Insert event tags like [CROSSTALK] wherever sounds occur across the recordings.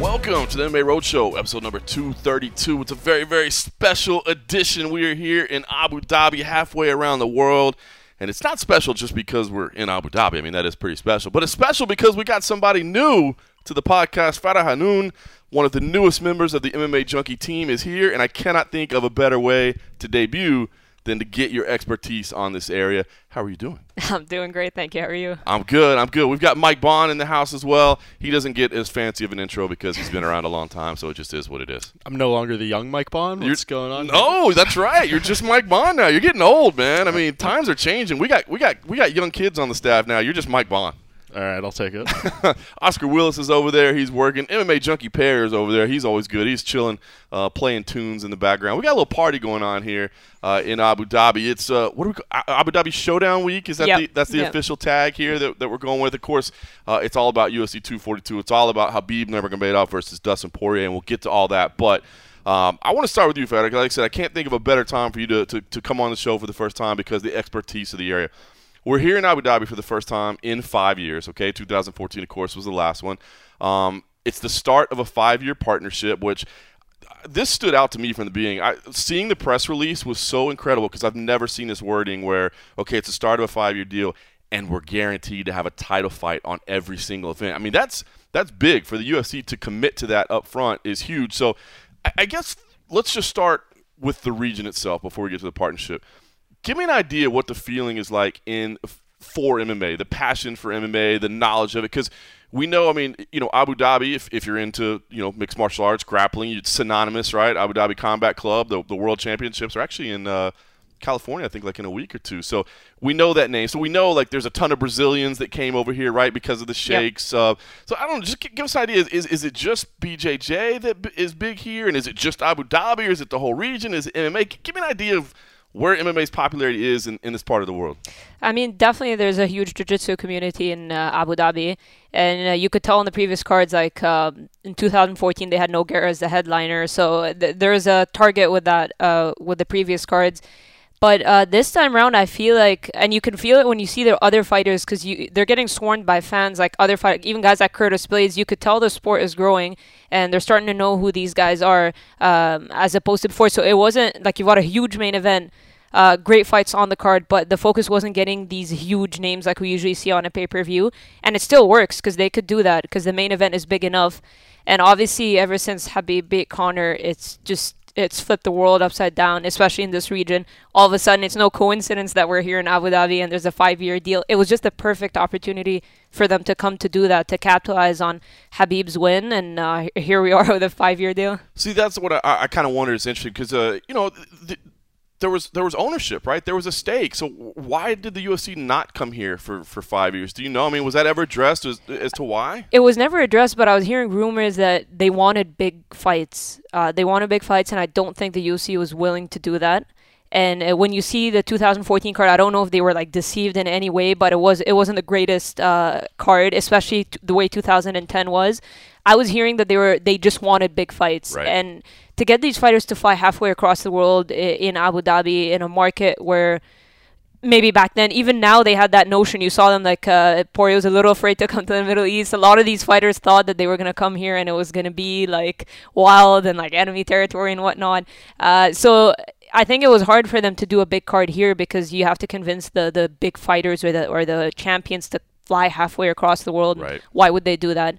Welcome to the MMA Roadshow, episode number 232. It's a very, very special edition. We are here in Abu Dhabi, halfway around the world. And it's not special just because we're in Abu Dhabi. I mean, that is pretty special. But it's special because we got somebody new to the podcast. Farah Hannoun, one of the newest members of the MMA Junkie team, is here. And I cannot think of a better way to debut than to get your expertise on this area. How are you doing? [LAUGHS] I'm doing great, thank you. How are you? I'm good. I'm good. We've got Mike Bohn in the house as well. He doesn't get as fancy of an intro because he's been around a long time, so it just is what it is. I'm no longer the young Mike Bohn. What's You're- going on? No, that's right. You're just Mike Bohn now. You're getting old, man. I mean, [LAUGHS] times are changing. We got we got we got young kids on the staff now. You're just Mike Bohn. All right, I'll take it. [LAUGHS] Oscar Willis is over there. He's working. MMA Junkie Pear is over there. He's always good. He's chilling, uh, playing tunes in the background. We got a little party going on here uh, in Abu Dhabi. It's uh, what do we call, Abu Dhabi Showdown Week? Is that Yep. the that's the Yep. official tag here that, that we're going with? Of course, uh, it's all about UFC 242. It's all about Habib Nurmagomedov versus Dustin Poirier, and we'll get to all that. But um, I want to start with you, Federico. Like I said, I can't think of a better time for you to, to, to come on the show for the first time because the expertise of the area. We're here in Abu Dhabi for the first time in five years. Okay, 2014, of course, was the last one. Um, it's the start of a five-year partnership, which this stood out to me from the beginning. I, seeing the press release was so incredible because I've never seen this wording where, okay, it's the start of a five-year deal, and we're guaranteed to have a title fight on every single event. I mean, that's that's big for the UFC to commit to that up front is huge. So, I, I guess let's just start with the region itself before we get to the partnership give me an idea what the feeling is like in for MMA, the passion for MMA, the knowledge of it, because we know, I mean, you know, Abu Dhabi. If, if you're into you know mixed martial arts, grappling, it's synonymous, right? Abu Dhabi Combat Club, the, the World Championships are actually in uh, California, I think, like in a week or two. So we know that name. So we know like there's a ton of Brazilians that came over here, right, because of the sheikhs. Uh, so I don't know. Just give us an idea. Is, is it just BJJ that b- is big here, and is it just Abu Dhabi, or is it the whole region? Is it MMA? Give me an idea of where MMA's popularity is in, in this part of the world. I mean, definitely there's a huge jiu-jitsu community in uh, Abu Dhabi, and uh, you could tell in the previous cards, like um in 2014, they had Nogueira as the headliner, so th- there's a target with that uh, with the previous cards. But uh, this time around, I feel like, and you can feel it when you see the other fighters, because they're getting swarmed by fans, like other fight, even guys like Curtis Blaydes. You could tell the sport is growing, and they're starting to know who these guys are, um, as opposed to before. So it wasn't like you've got a huge main event uh, great fights on the card, but the focus wasn't getting these huge names like we usually see on a pay per view. And it still works because they could do that because the main event is big enough. And obviously, ever since Habib beat Conor, it's just it's flipped the world upside down, especially in this region. All of a sudden, it's no coincidence that we're here in Abu Dhabi and there's a five year deal. It was just a perfect opportunity for them to come to do that, to capitalize on Habib's win. And uh, here we are [LAUGHS] with a five year deal. See, that's what I, I kind of wonder is interesting because uh, you know. Th- there was there was ownership, right? There was a stake. So why did the UFC not come here for, for five years? Do you know? I mean, was that ever addressed as, as to why? it was never addressed, but I was hearing rumors that they wanted big fights. Uh, they wanted big fights, and I don't think the UFC was willing to do that. And uh, when you see the 2014 card, I don't know if they were like deceived in any way, but it was it wasn't the greatest uh, card, especially t- the way 2010 was. I was hearing that they were they just wanted big fights, Right. and to get these fighters to fly halfway across the world in Abu Dhabi in a market where maybe back then, even now, they had that notion. You saw them like uh, Poirier was a little afraid to [LAUGHS] come to the Middle East. A lot of these fighters thought that they were gonna come here and it was gonna be like wild and like enemy territory and whatnot. Uh, so I think it was hard for them to do a big card here because you have to convince the the big fighters or the or the champions to fly halfway across the world. Right. Why would they do that?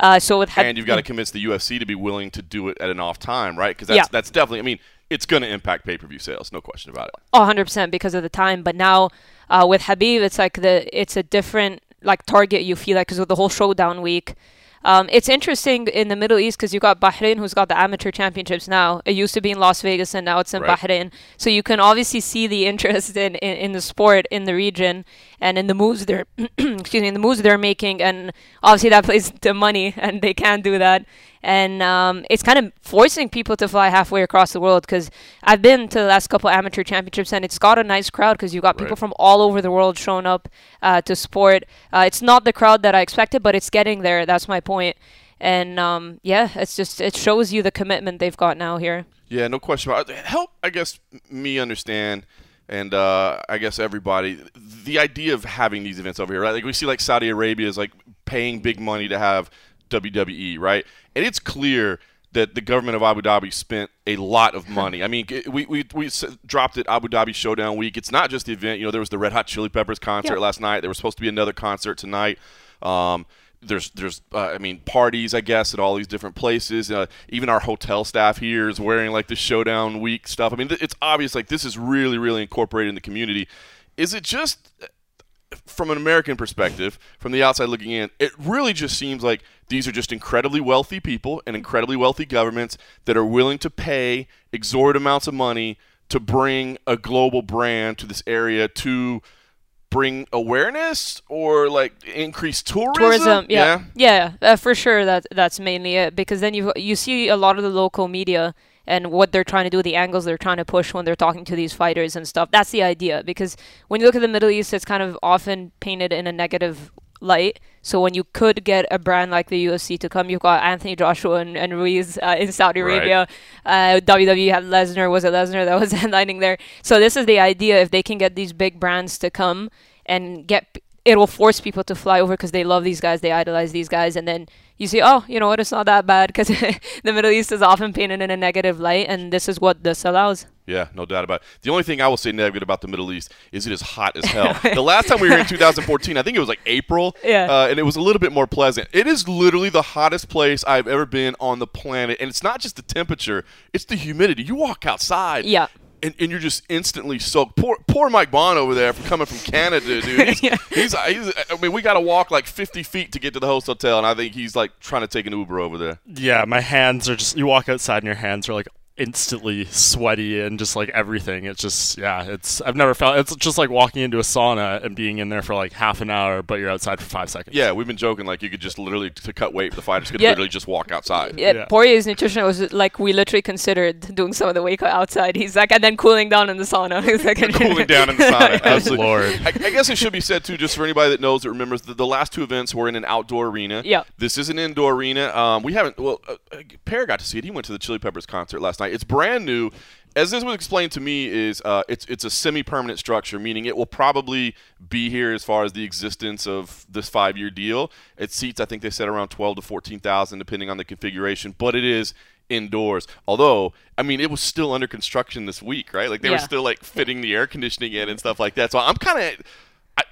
Uh, so with and you've got to convince the UFC to be willing to do it at an off time, right? Because that's Yeah. that's definitely. I mean, it's going to impact pay per view sales, no question about it. a hundred percent because of the time. But now uh, with Habib, it's like the it's a different like target. You feel like because of the whole showdown week. Um, it's interesting in the Middle East because you've got Bahrain, who's got the amateur championships now. It used to be in Las Vegas, and now it's in Right. Bahrain. So you can obviously see the [LAUGHS] interest in, in, in the sport in the region and in the moves they're [CLEARS THROAT] excuse me, in the moves they're making, and obviously that plays [LAUGHS] to money, and they can do that. And um, it's kind of forcing people to fly halfway across the world because I've been to the last couple amateur championships and it's got a nice crowd because you've got people Right. from all over the world showing up uh, to support. Uh, it's not the crowd that I expected, but it's getting there. That's my point. And um, yeah, it's just it shows you the commitment they've got now here. Yeah, no question about it. Help, I guess, me understand, and uh, I guess everybody, the idea of having these events over here, right? Like we see, like Saudi Arabia is like paying big money to have WWE, right? And it's clear that the government of Abu Dhabi spent a lot of [LAUGHS] money. I mean, we, we, we dropped it Abu Dhabi Showdown Week. It's not just the event. You know, there was the Red Hot Chili Peppers concert last night. There was supposed to be another concert tonight. Um, there's there's uh, I mean parties I guess at all these different places. Uh, even our hotel staff here is wearing like the Showdown Week stuff. I mean, th- it's obvious like this is really really incorporated in the community. Is it just from an American perspective, from the outside looking in, it really just seems like these are just incredibly wealthy people and incredibly wealthy governments that are willing to pay exorbitant amounts of money to bring a global brand to this area to bring awareness or like increase tourism. Tourism, yeah, yeah, yeah uh, for sure. That that's mainly it because then you you see a lot of the local media and what they're trying to do, the angles they're trying to push when they're talking to these fighters and stuff. That's the idea. Because when you look at the Middle East, it's kind of often painted in a negative light. So when you could get a brand like the UFC to come, you've got Anthony Joshua and, and Ruiz uh, in Saudi Arabia. Right. Uh, WWE had Lesnar. Was it Lesnar that [LAUGHS] was headlining there? So this is the idea. If they can get these big brands to come and get, it will force people to fly over because they love these guys, they idolize these guys, and then you see, oh, you know what, it's not that bad because [LAUGHS] the Middle East is often painted in a negative light, and this is what this allows. Yeah, no doubt about it. The only thing I will say negative about the Middle East is it is hot as hell. [LAUGHS] the last time we were in 2014, I think it was like April, yeah. Uh, and it was a little bit more pleasant. It is literally the hottest place I've ever been on the planet, and it's not just the temperature; it's the humidity. You walk outside, yeah and, and you're just instantly soaked. Poor poor Mike Bohn over there from coming from Canada, dude. [LAUGHS] He's, yeah. he's, he's, I mean, we got to walk like 50 feet to get to the host hotel, and I think he's like trying to take an Uber over there. Yeah, my hands are just. You walk outside, and your hands are like instantly sweaty and just like everything. It's just yeah, it's I've never felt it's just like walking into a sauna and being in there for like half an hour, but you're outside for five seconds. Yeah, we've been joking like you could just literally to cut weight, the fighters could yeah. literally just walk outside. Yeah, yeah. Poirier's nutrition was like we literally considered doing some of the weight outside. He's like and then cooling down in the sauna. [LAUGHS] He's like [LAUGHS] cooling down in the sauna. [LAUGHS] Absolutely. Lord. I, I, guess it should be said too, just for anybody that knows that remembers the, the last two events were in an outdoor arena. Yeah. This is an indoor arena. Um, we haven't. Well, uh, uh Pear got to see it. He went to the Chili Peppers concert last night. It's brand new as this was explained to me, is uh, it's it's a semi-permanent structure, meaning it will probably be here as far as the existence of this five-year deal. It seats, I think they said around twelve to fourteen thousand, depending on the configuration, but it is indoors. Although, I mean, it was still under construction this week, right? Like they yeah. were still like fitting the air conditioning in and stuff like that. So I'm kind of,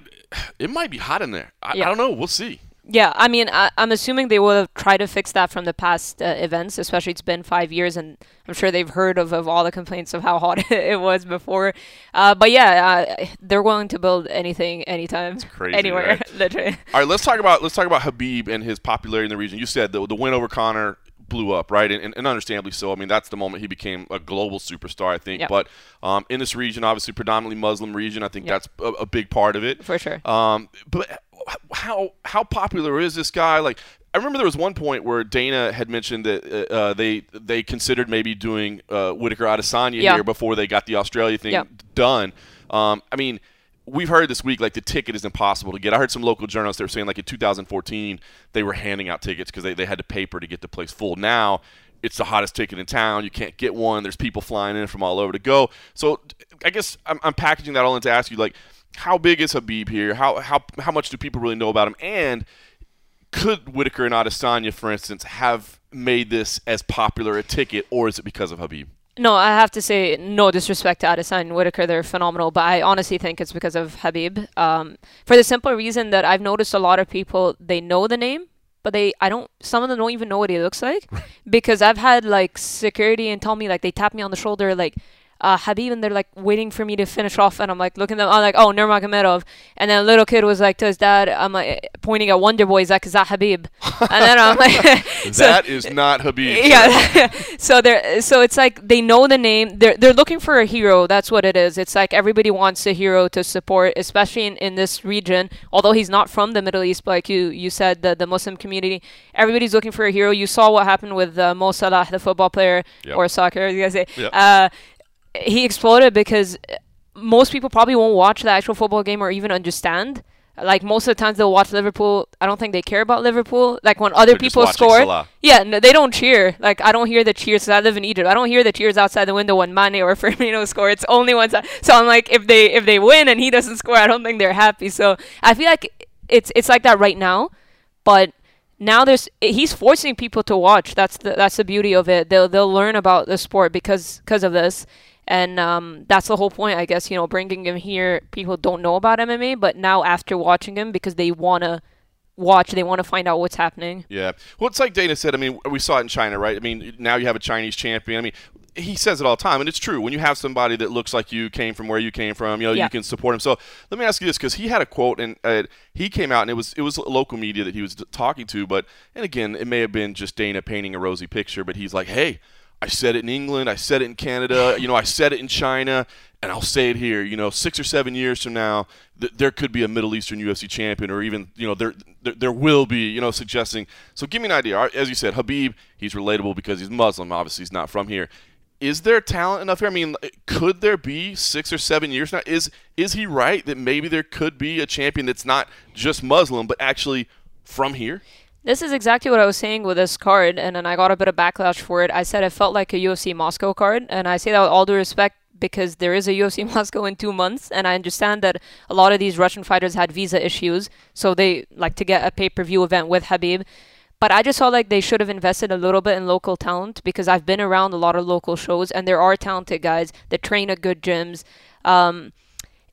it might be hot in there. I, yeah. I don't know. We'll see. Yeah, I mean, I, am assuming they will have tried to fix that from the past uh, events, especially it's been five years, and I'm sure they've heard of, of all the complaints of how [LAUGHS] hot it was before. Uh, but yeah, uh, they're willing to build anything, anytime, crazy, anywhere, right? [LAUGHS] literally. All right, let's talk about let's talk about Habib and his popularity in the region. You said the, the win over Conor blew up, right? And, and, understandably so. I mean, that's the moment he became a global superstar, I think. Yep. But um, in this region, obviously predominantly Muslim region, I think yep. that's a, a, big part of it. For sure. Um, but how how popular is this guy? Like, I remember there was one point where Dana had mentioned that uh, uh, they they considered maybe doing uh, Whittaker Adesanya yeah. here before they got the Australia thing yeah. done. Um, I mean, we've heard this week like the ticket is impossible to get. I heard some local journalists that were saying like in 2014 they were handing out tickets because they, they had to paper to get the place full. Now it's the hottest ticket in town. You can't get one. There's people flying in from all over to go. So I guess I'm, I'm packaging that all in to ask you like how big is Habib here? How how how much do people really know about him? And could Whittaker and Adesanya, for instance, have made this as popular a ticket, or is it because of Habib? No, I have to say, no disrespect to Adesanya and Whittaker, they're phenomenal, but I honestly think it's because of Habib. Um, for the simple reason that I've noticed a lot of people, they know the name, but they, I don't, some of them don't even know what he looks like. [LAUGHS] because I've had like security and tell me, like, they tap me on the shoulder, like, uh, Khabib, and they're like waiting for me to finish off, and I'm like looking at them, I'm like, oh, Nurmagomedov, and then a little kid was like to his dad, I'm like pointing at Wonder Boy, he's like, is that Khabib? and then I'm like, [LAUGHS] so, that is not Habib. [LAUGHS] Yeah, [LAUGHS] so they're so it's like they know the name, they're they're looking for a hero. That's what it is. It's like everybody wants a hero to support, especially in, in this region. Although he's not from the Middle East, but like you you said, the the Muslim community, everybody's looking for a hero. You saw what happened with uh, Mo Salah, the football player yep. or soccer, as you guys say. Yep. Uh, he exploded because most people probably won't watch the actual football game or even understand like most of the times they'll watch Liverpool. I don't think they care about Liverpool. Like when other They're people score, Salah. yeah, no, they don't cheer. Like I don't hear the cheers. I live in Egypt. I don't hear the cheers outside the window when Mane or [LAUGHS] Firmino score. It's only. Sa- So I'm like, if they if they win and he doesn't score, I don't think they're happy. So I feel like it's it's like that right now, but now there's he's forcing people to watch. That's the that's the beauty of it. They'll they'll learn about the sport because because of this. And um, that's the whole point, I guess. You know, bringing him here, people don't know about MMA, but now after watching him, because they wanna watch, they want to find out what's happening. Yeah. Well, it's like Dana said. I mean, we saw it in China, right? I mean, now you have a Chinese champion. I mean, he says it all the time, and it's true. When you have somebody that looks like you, came from where you came from, you know, Yeah. you can support him. So let me ask you this, because he had a quote, and uh, he came out, and it was it was local media that he was talking to, but and again, it may have been just Dana painting a rosy picture, but he's like, hey. I said it in England. I said it in Canada. You know, I said it in China, and I'll say it here. You know, six or seven years from now, th- there could be a Middle Eastern UFC champion, or even you know, there, there there will be. You know, suggesting. So, give me an idea. As you said, Habib, he's relatable because he's Muslim. Obviously, he's not from here. Is there talent enough here? I mean, eh, could there be six or seven years now? Is is he right that maybe there could be a champion that's not just Muslim but actually from here? This is exactly what I was saying with this card, and then I got a bit of backlash for it. I said it felt like a UFC Moscow card, and I say that with all due respect because there is a UFC [LAUGHS] Moscow in two months, and I understand that a lot of these Russian fighters had visa issues, so they like to get a pay per view event with Habib. But I just felt like they should have invested a little bit in local talent because I've been around a lot of local shows, and there are talented guys that train at good gyms. Um,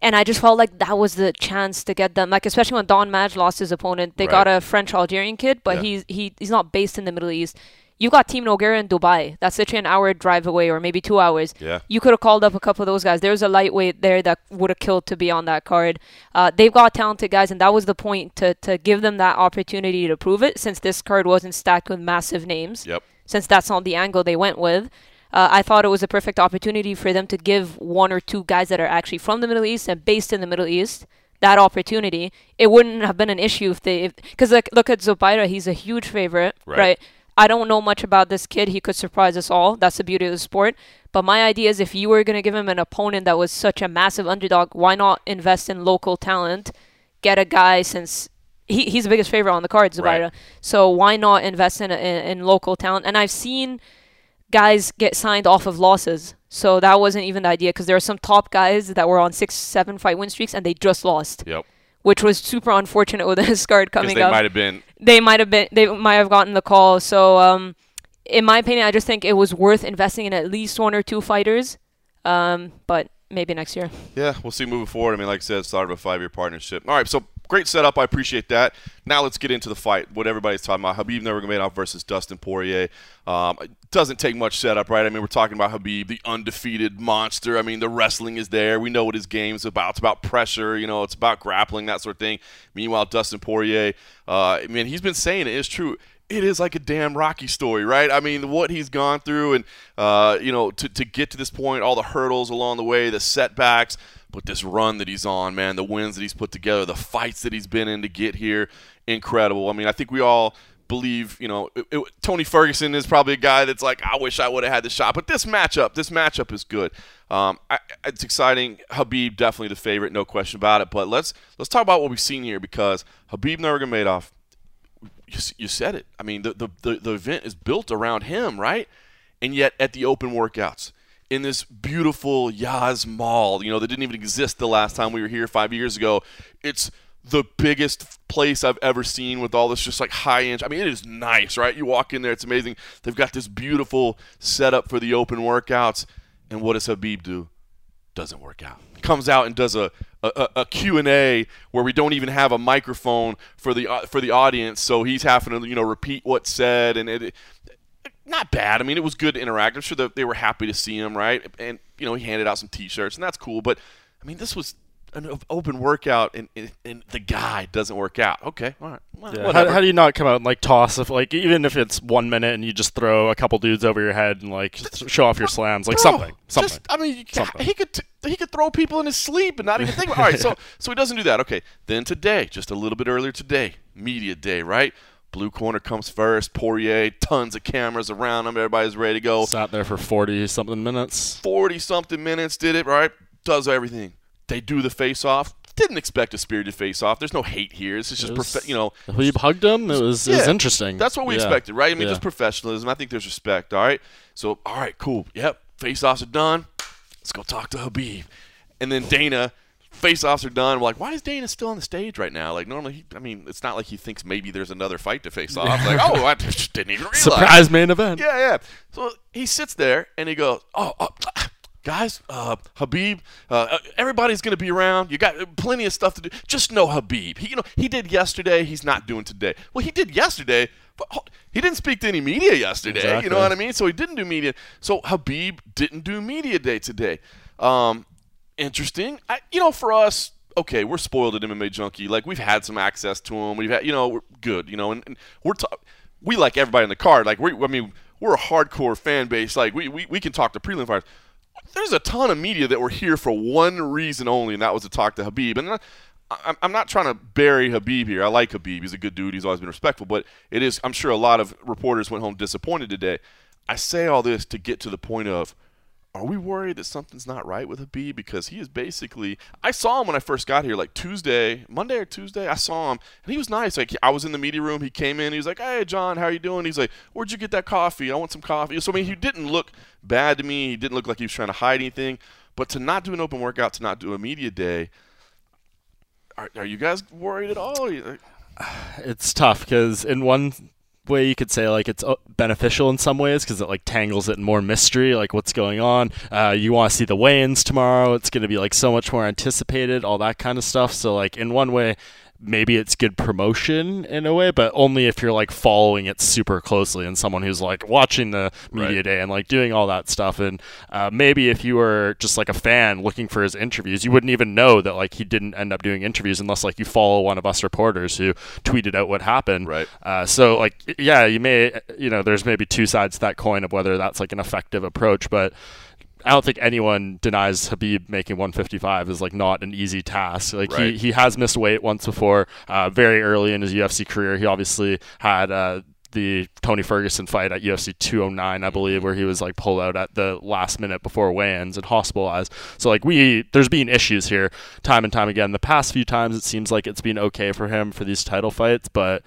and I just felt like that was the chance to get them. Like especially when Don Madge lost his opponent, they got a French Algerian kid, but Yeah. he's he he's not based in the Middle East. You got Team Nogueira in Dubai. That's literally an hour drive away, or maybe two hours. Yeah. You could have called up a couple of those guys. There's a lightweight there that would have killed to be on that card. Uh, they've got talented guys, and that was the point to to give them that opportunity to prove it. Since this card wasn't stacked with massive names Yep. since that's not the angle they went with. Uh, I thought it was a perfect opportunity for them to give one or two guys that are actually from the Middle East and based in the Middle East that opportunity. It wouldn't have been an issue if they, because like look at Zubaira, he's a huge favorite, Right. right. I don't know much about this kid. He could surprise us all. That's the beauty of the sport. But my idea is if you were going to give him an opponent that was such a massive underdog, why not invest in local talent? Get a guy since he, he's the biggest favorite on the card, Zubaira. Right. So why not invest in, in in local talent? And I've seen guys get signed off of losses. So that wasn't even the idea because there are some top guys that were on six, seven fight win streaks and they just lost, Yep. which was super unfortunate with this card coming they up might have been. they might have been they might have gotten the call. So um, in my opinion, I just think it was worth investing in at least one or two fighters. Um, but maybe next year. Yeah, we'll see moving forward. I mean, like I said, start of a five-year partnership. All right, so great setup. I appreciate that. Now let's get into the fight. What everybody's talking about: Habib Nurmagomedov versus Dustin Poirier. Um, it doesn't take much setup, right? I mean, we're talking about Habib, the undefeated monster. I mean, the wrestling is there. We know what his game's about. It's about pressure. You know, it's about grappling, that sort of thing. Meanwhile, Dustin Poirier, uh, I mean, he's been saying it. It's true it is like a damn Rocky story, right? I mean, what he's gone through, and uh, you know, to, to get to this point, all the hurdles along the way, the setbacks, but this run that he's on, man, the wins that he's put together, the fights that he's been in to get here, incredible. I mean, I think we all believe, you know, it, it- Tony Ferguson is probably a guy that's like, I wish I would have had the shot, but this matchup, this matchup is good. Um, I, it's exciting. Habib definitely the favorite, no question about it. But let's let's talk about what we've seen here because Habib Nurmagomedov you, you said it. I mean, the, the, the, the event is built around him, right? And yet, at the open workouts, in this beautiful Yas Mall, you know, that didn't even exist the last time we were here five years ago, it's the biggest place I've ever seen with all this just like high end. I mean, it is nice, right? You walk in there, it's amazing. They've got this beautiful setup for the open workouts. And what does Habib do? doesn't work out. Comes out and does a, a, a Q&A where we don't even have a microphone for the uh, for the audience, so he's having to you know repeat what's said, and it, it not bad. I mean, it was good to interact. I'm sure that they were happy to see him, right? And you know, he handed out some T-shirts, and that's cool. But I mean, this was an open workout, and, and, and the guy doesn't work out. Okay, all right, well, Yeah, how, how do you not come out and like toss if like even if it's one minute and you just throw a couple dudes over your head and like show off your slams like Bro, something something Just, I mean, Something. he could t- he could throw people in his sleep and not even think. About, all right, so [LAUGHS] so he doesn't do that. Okay, then today, just a little bit earlier today, media day, right? Blue corner comes first. Poirier, tons of cameras around him. Everybody's ready to go. sat there for 40 something minutes Forty something minutes did it right. Does everything. They do the face off. didn't expect a spirited face off. There's no hate here. It's just, It profe- was- you know, Habib hugged him. It was, it was interesting. That's what we Yeah. expected, right? I mean, Yeah. just professionalism. I think there's respect. All right. So, all right, cool. Yep. Face offs are done. Let's go talk to Habib. And then Dana, face offs are done. We're like, why is Dana still on the stage right now? Like, normally, he, I mean, it's not like he thinks maybe there's another fight to face off. Like, [LAUGHS] oh, I just didn't even realize. Surprise main event. Yeah, yeah. So he sits there and he goes, "Oh, uh, guys, uh, Habib, uh, everybody's gonna be around. You got plenty of stuff to do. Just know Habib. He, you know, he did yesterday. He's not doing today. Well, he did yesterday, but he didn't speak to any media yesterday. You know what I mean? So he didn't do media. So Habib didn't do media day today. Um, interesting. I, you know, for us. Okay, we're spoiled at MMA Junkie. Like we've had some access to him. We've had, you know, we're good. You know, and, and we're ta- we like everybody in the card. Like we, I mean, we're a hardcore fan base. Like we, we, we can talk to prelim fighters. There's a ton of media that were here for one reason only, and that was to talk to Habib. And I, I'm not trying to bury Habib here. I like Habib. He's a good dude. He's always been respectful. But it is, I'm sure a lot of reporters went home disappointed today. I say all this to get to the point of are we worried that something's not right with Habib? Because he is basically. I saw him when I first got here, like Tuesday, Monday or Tuesday. I saw him, and he was nice. Like I was in the media room, he came in. He was like, "Hey, John, how are you doing?" He's like, "Where'd you get that coffee? I want some coffee." So I mean, he didn't look bad to me. He didn't look like he was trying to hide anything. But to not do an open workout, to not do a media day, are, are you guys worried at all? [SIGHS] It's tough because in one way you could say like it's uh, beneficial in some ways because it like tangles it in more mystery like what's going on uh, you want to see the weigh-ins tomorrow it's going to be like so much more anticipated all that kind of stuff. So like in one way maybe it's good promotion in a way but only if you're like following it super closely and someone who's like watching the media Right. day and like doing all that stuff and uh, maybe if you were just like a fan looking for his interviews you wouldn't even know that like he didn't end up doing interviews unless like you follow one of us reporters who tweeted out what happened Right. uh, so like yeah you may you know there's maybe two sides to that coin of whether that's like an effective approach but I don't think anyone denies Habib making 155 is like not an easy task. Like Right. he, he has missed weight once before, uh, very early in his UFC career. He obviously had uh, the Tony Ferguson fight at UFC 209, I believe, where he was like pulled out at the last minute before weigh-ins and hospitalized. So like we, there's been issues here time and time again. The past few times it seems like it's been okay for him for these title fights, but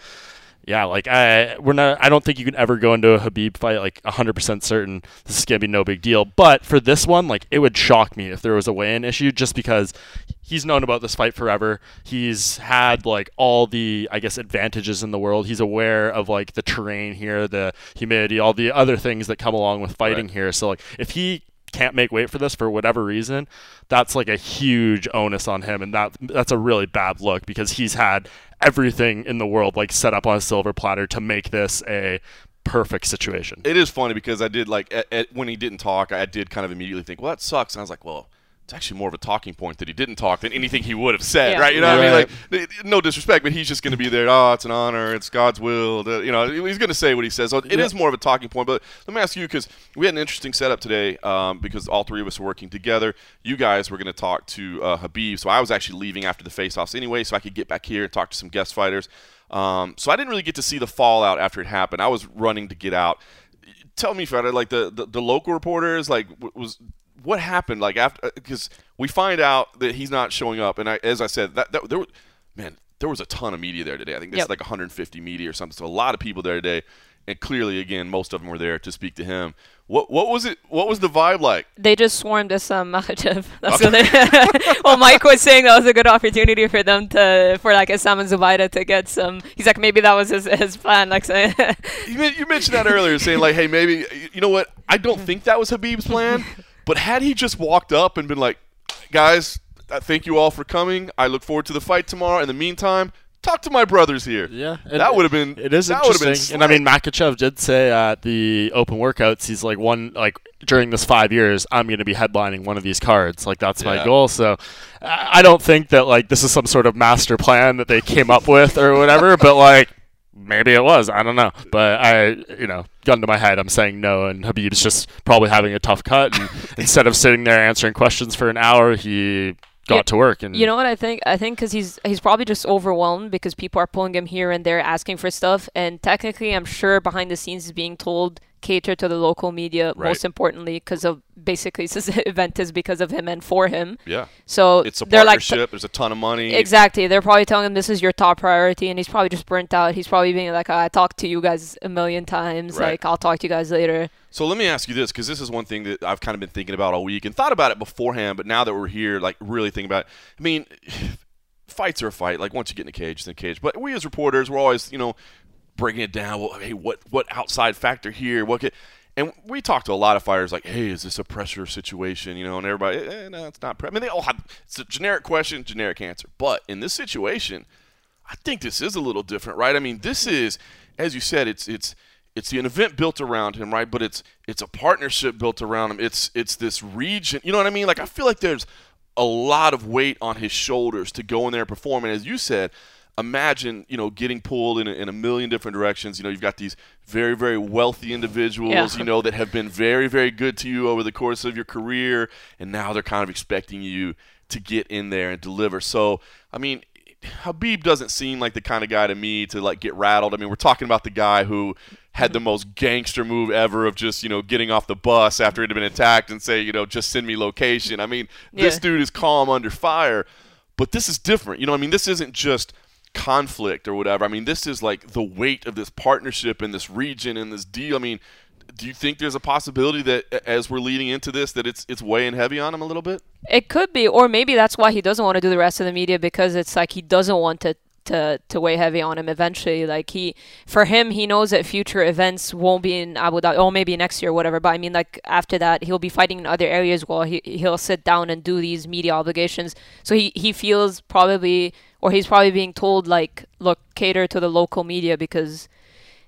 yeah, like I we're not I don't think you can ever go into a Habib fight like 100% certain this is going to be no big deal. But for this one, like it would shock me if there was a weigh-in issue just because he's known about this fight forever. He's had like all the I guess advantages in the world. He's aware of like the terrain here, the humidity, all the other things that come along with fighting Right. here. So like if he can't make weight for this for whatever reason, that's like a huge onus on him, and that that's a really bad look because he's had everything in the world like set up on a silver platter to make this a perfect situation. it is funny because I did like at, at, when he didn't talk, I did kind of immediately think, well, that sucks. And I was like, well, it's actually more of a talking point that he didn't talk than anything he would have said, Yeah. right? You know what I mean? Like, no disrespect, but he's just going to be there. Oh, it's an honor. It's God's will. The- you know, he's going to say what he says. So it is Yeah. more of a talking point. But let me ask you because we had an interesting setup today um, because all three of us were working together. You guys were going to talk to uh, Habib, so I was actually leaving after the face-offs anyway, so I could get back here and talk to some guest fighters. Um, so I didn't really get to see the fallout after it happened. I was running to get out tell me, Fred, like the, the, the local reporters, like was what happened? Like after uh, because we find out that he's not showing up, and I, as I said, that, that there, was- man, there was a ton of media there today. I think there's Yep. like 150 media or something. So a lot of people there today, and clearly, again, most of them were there to speak to him. What what was it? What was the vibe like? They just swarmed us [LAUGHS] Makhachev. That's what they [LAUGHS] Well Mike was saying that was a good opportunity for them to for like Islam and Zubaira to get some he's like maybe that was his, his plan, like saying [LAUGHS] You, you mentioned that earlier, saying like, hey, maybe you know what? I don't think that was Habib's plan, but had he just walked up and been like, guys, thank you all for coming. I look forward to the fight tomorrow. In the meantime, talk to my brothers here. Yeah, that would have been. It is that would've been interesting, and I mean, Makhachev did say at the open workouts, he's like one like during this five years, I'm going to be headlining one of these cards. Like that's Yeah. my goal. So I don't think that like this is some sort of master plan that they came up with or whatever. but like maybe it was. I don't know. But I, you know, gun to my head, I'm saying no. And Habib's just probably having a tough cut. And [LAUGHS] instead of sitting there answering questions for an hour, he got Yeah, to work. And You know what I think? I think because he's he's probably just overwhelmed because people are pulling him here and there asking for stuff, and technically, I'm sure behind the scenes is being told cater to the local media Right. most importantly because of basically [LAUGHS] this event is because of him and for him. Yeah. So It's a they're like partnership. There's a ton of money. Exactly. They're probably telling him this is your top priority, and he's probably just burnt out. He's probably being like, I talked to you guys a million times. Right. Like, I'll talk to you guys later. So let me ask you this, because this is one thing that I've kind of been thinking about all week and thought about it beforehand, but now that we're here, like really thinking about it. I mean, [SIGHS] fights are a fight. Like once you get in the cage, it's in the cage. But we as reporters, we're always, you know, breaking it down. Well, hey, what what outside factor here? What could and we talk to a lot of fighters like, hey, is this a pressure situation? You know, and everybody, eh, no, it's not. Pre-. I mean, they all have it's a generic question, generic answer. But in this situation, I think this is a little different, right? I mean, this is, as you said, it's it's it's an event built around him, right? But it's it's a partnership built around him. It's it's this region. You know what I mean? Like I feel like there's a lot of weight on his shoulders to go in there and perform. And as you said, imagine you know getting pulled in a, in a million different directions. You know, you've got these very very wealthy individuals, Yeah. you know, that have been very very good to you over the course of your career, and now they're kind of expecting you to get in there and deliver. So I mean. Habib doesn't seem like the kind of guy to me to like get rattled. I mean, we're talking about the guy who had the most gangster move ever of just, you know, getting off the bus after it had been attacked and say, you know, just send me location. I mean, this dude is calm under fire, but this is different. You know, I mean, this isn't just conflict or whatever. I mean, this is like the weight of this partnership in this region and this deal. I mean, do you think there's a possibility that as we're leading into this that it's it's weighing heavy on him a little bit? It could be, or maybe that's why he doesn't want to do the rest of the media because it's like he doesn't want to to to weigh heavy on him eventually. Like he, for him, he knows that future events won't be in Abu Dhabi, or maybe next year, or whatever. But I mean, like after that, he'll be fighting in other areas while he he'll sit down and do these media obligations. So he he feels probably, or he's probably being told like, look, cater to the local media because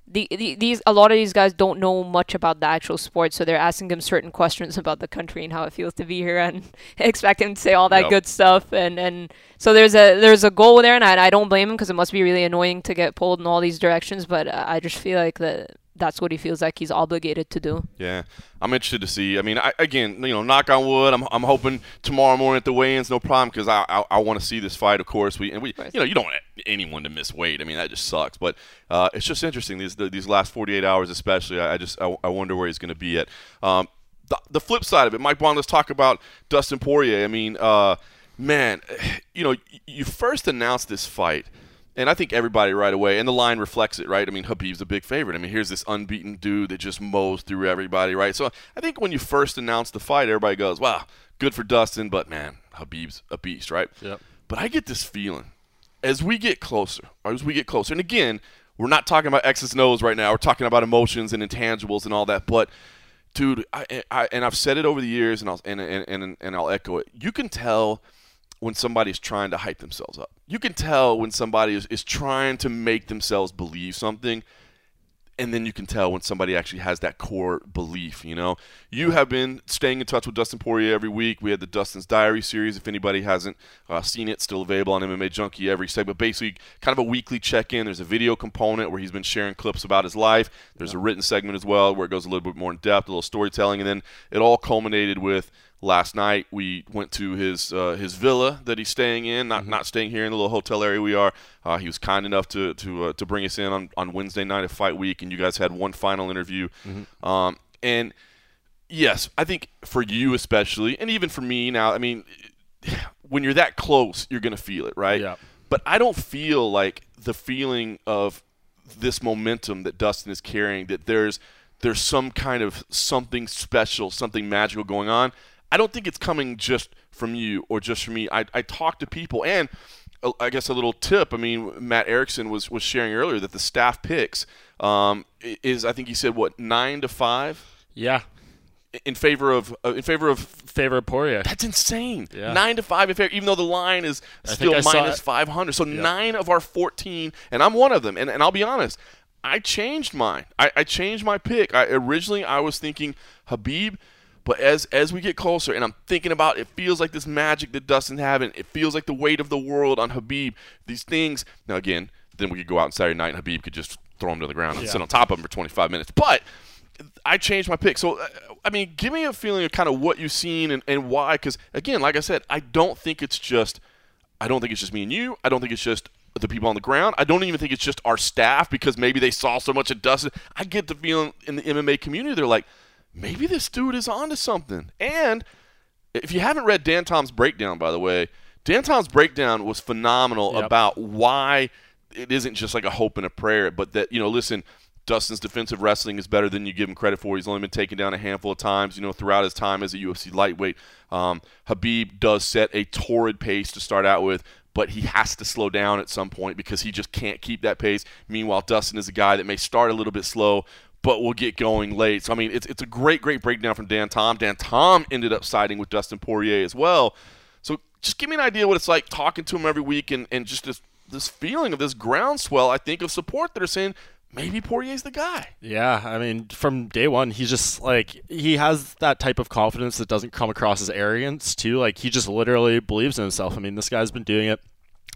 the, the, these a lot of these guys don't know much about the actual sport, so they're asking him certain questions [LAUGHS] about the country and how it feels to be here, and [LAUGHS] expect him to say all that Yep. good stuff. And, and so there's a there's a goal there, and I, I don't blame him because it must be really annoying to get pulled in all these directions. But uh, I just feel like that that's what he feels like he's obligated to do. Yeah, I'm interested to see. I mean, I, again, you know, knock on wood. I'm, I'm hoping tomorrow morning at the weigh-ins, no problem, because I I, I want to see this fight. Of course, we and we, you know, you don't want anyone to miss weight. I mean, that just sucks. But uh, it's just interesting these the, these last 48 hours, especially. I, I just I, I wonder where he's going to be at. Um, the, the flip side of it, Mike Bohn. Let's talk about Dustin Poirier. I mean, uh, man, [SIGHS] you know, you first announced this fight. And I think everybody right away, and the line reflects it, right? I mean, Habib's a big favorite. I mean, here's this unbeaten dude that just mows through everybody, right? So I think when you first announced the fight, everybody goes, wow, good for Dustin, but man, Habib's a beast, right? Yep. But I get this feeling as we get closer, or as we get closer, and again, we're not talking about X's and O's right now. We're talking about emotions and intangibles and all that. But, dude, I, I and I've said it over the years, and I'll and, and, and, and I'll echo it. You can tell when somebody's trying to hype themselves up. You can tell when somebody is, is trying to make themselves believe something and then you can tell when somebody actually has that core belief. You know, you have been staying in touch with Dustin Poirier every week. We had the Dustin's Diary series. If anybody hasn't uh, seen it, still available on MMA Junkie every segment. Basically, kind of a weekly check-in. There's a video component where he's been sharing clips about his life. There's a written segment as well where it goes a little bit more in depth, a little storytelling, and then it all culminated with last night we went to his uh, his villa that he's staying in not not staying here in the little hotel area we are. Uh, he was kind enough to to uh, to bring us in on, on Wednesday night of fight week and you guys had one final interview. Um, and yes I think for you especially and even for me now I mean [SIGHS] when you're that close you're gonna feel it right? Yeah. but I don't feel like the feeling of this momentum that Dustin is carrying that there's there's some kind of something special, something magical going on. I don't think it's coming just from you or just from me. I, I talk to people and uh, I guess a little tip. I mean, Matt Erickson was, was sharing earlier that the staff picks um, is I think he said what nine to five Yeah. in favor of uh, in favor of Favorite Poirier. that's insane. Yeah. Nine to five in favor, even though the line is still think I saw minus five hundred. So nine of our fourteen, and I'm one of them. And, and I'll be honest, I changed mine. I, I changed my pick. I originally I was thinking Habib, but as as we get closer, and I'm thinking about it, feels like this magic that Dustin's having. It feels like the weight of the world on Habib. These things. Now again, then we could go out on Saturday night, and Habib could just throw him to the ground and Yeah. sit on top of him for 25 minutes. But I changed my pick. So, uh, I mean, give me a feeling of kind of what you've seen and, and why. Because, again, like I said, I don't think it's just, I don't think it's just me and you. I don't think it's just the people on the ground. I don't even think it's just our staff because maybe they saw so much of Dustin. I get the feeling in the MMA community they're like, maybe this dude is onto something. And if you haven't read Dan Tom's breakdown, by the way, Dan Tom's breakdown was phenomenal Yep. about why it isn't just like a hope and a prayer, but that you know, listen. Dustin's defensive wrestling is better than you give him credit for. He's only been taken down a handful of times, you know, throughout his time as a UFC lightweight. Um, Habib does set a torrid pace to start out with, but he has to slow down at some point because he just can't keep that pace. Meanwhile, Dustin is a guy that may start a little bit slow, but we'll get going late. So I mean, it's it's a great great breakdown from Dan Tom. Dan Tom ended up siding with Dustin Poirier as well. So just give me an idea what it's like talking to him every week and, and just this this feeling of this groundswell, I think, of support that are saying maybe Poirier's the guy. Yeah, I mean, from day one, he's just like he has that type of confidence that doesn't come across as arrogance too. Like he just literally believes in himself. I mean, this guy's been doing it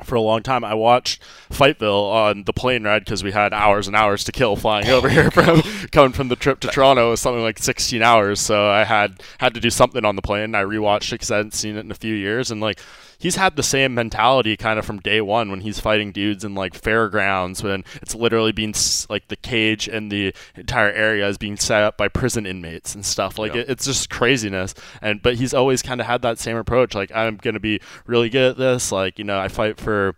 for a long time. I watched Fightville on the plane ride because we had hours and hours to kill flying over here from coming from the trip to Toronto. It was something like 16 hours, so I had had to do something on the plane. I rewatched it because I hadn't seen it in a few years, and like he's had the same mentality kind of from day one when he's fighting dudes in like fairgrounds when it's literally being like the cage and the entire area is being set up by prison inmates and stuff like Yeah. it, it's just craziness and but he's always kind of had that same approach like i'm gonna be really good at this like you know i fight for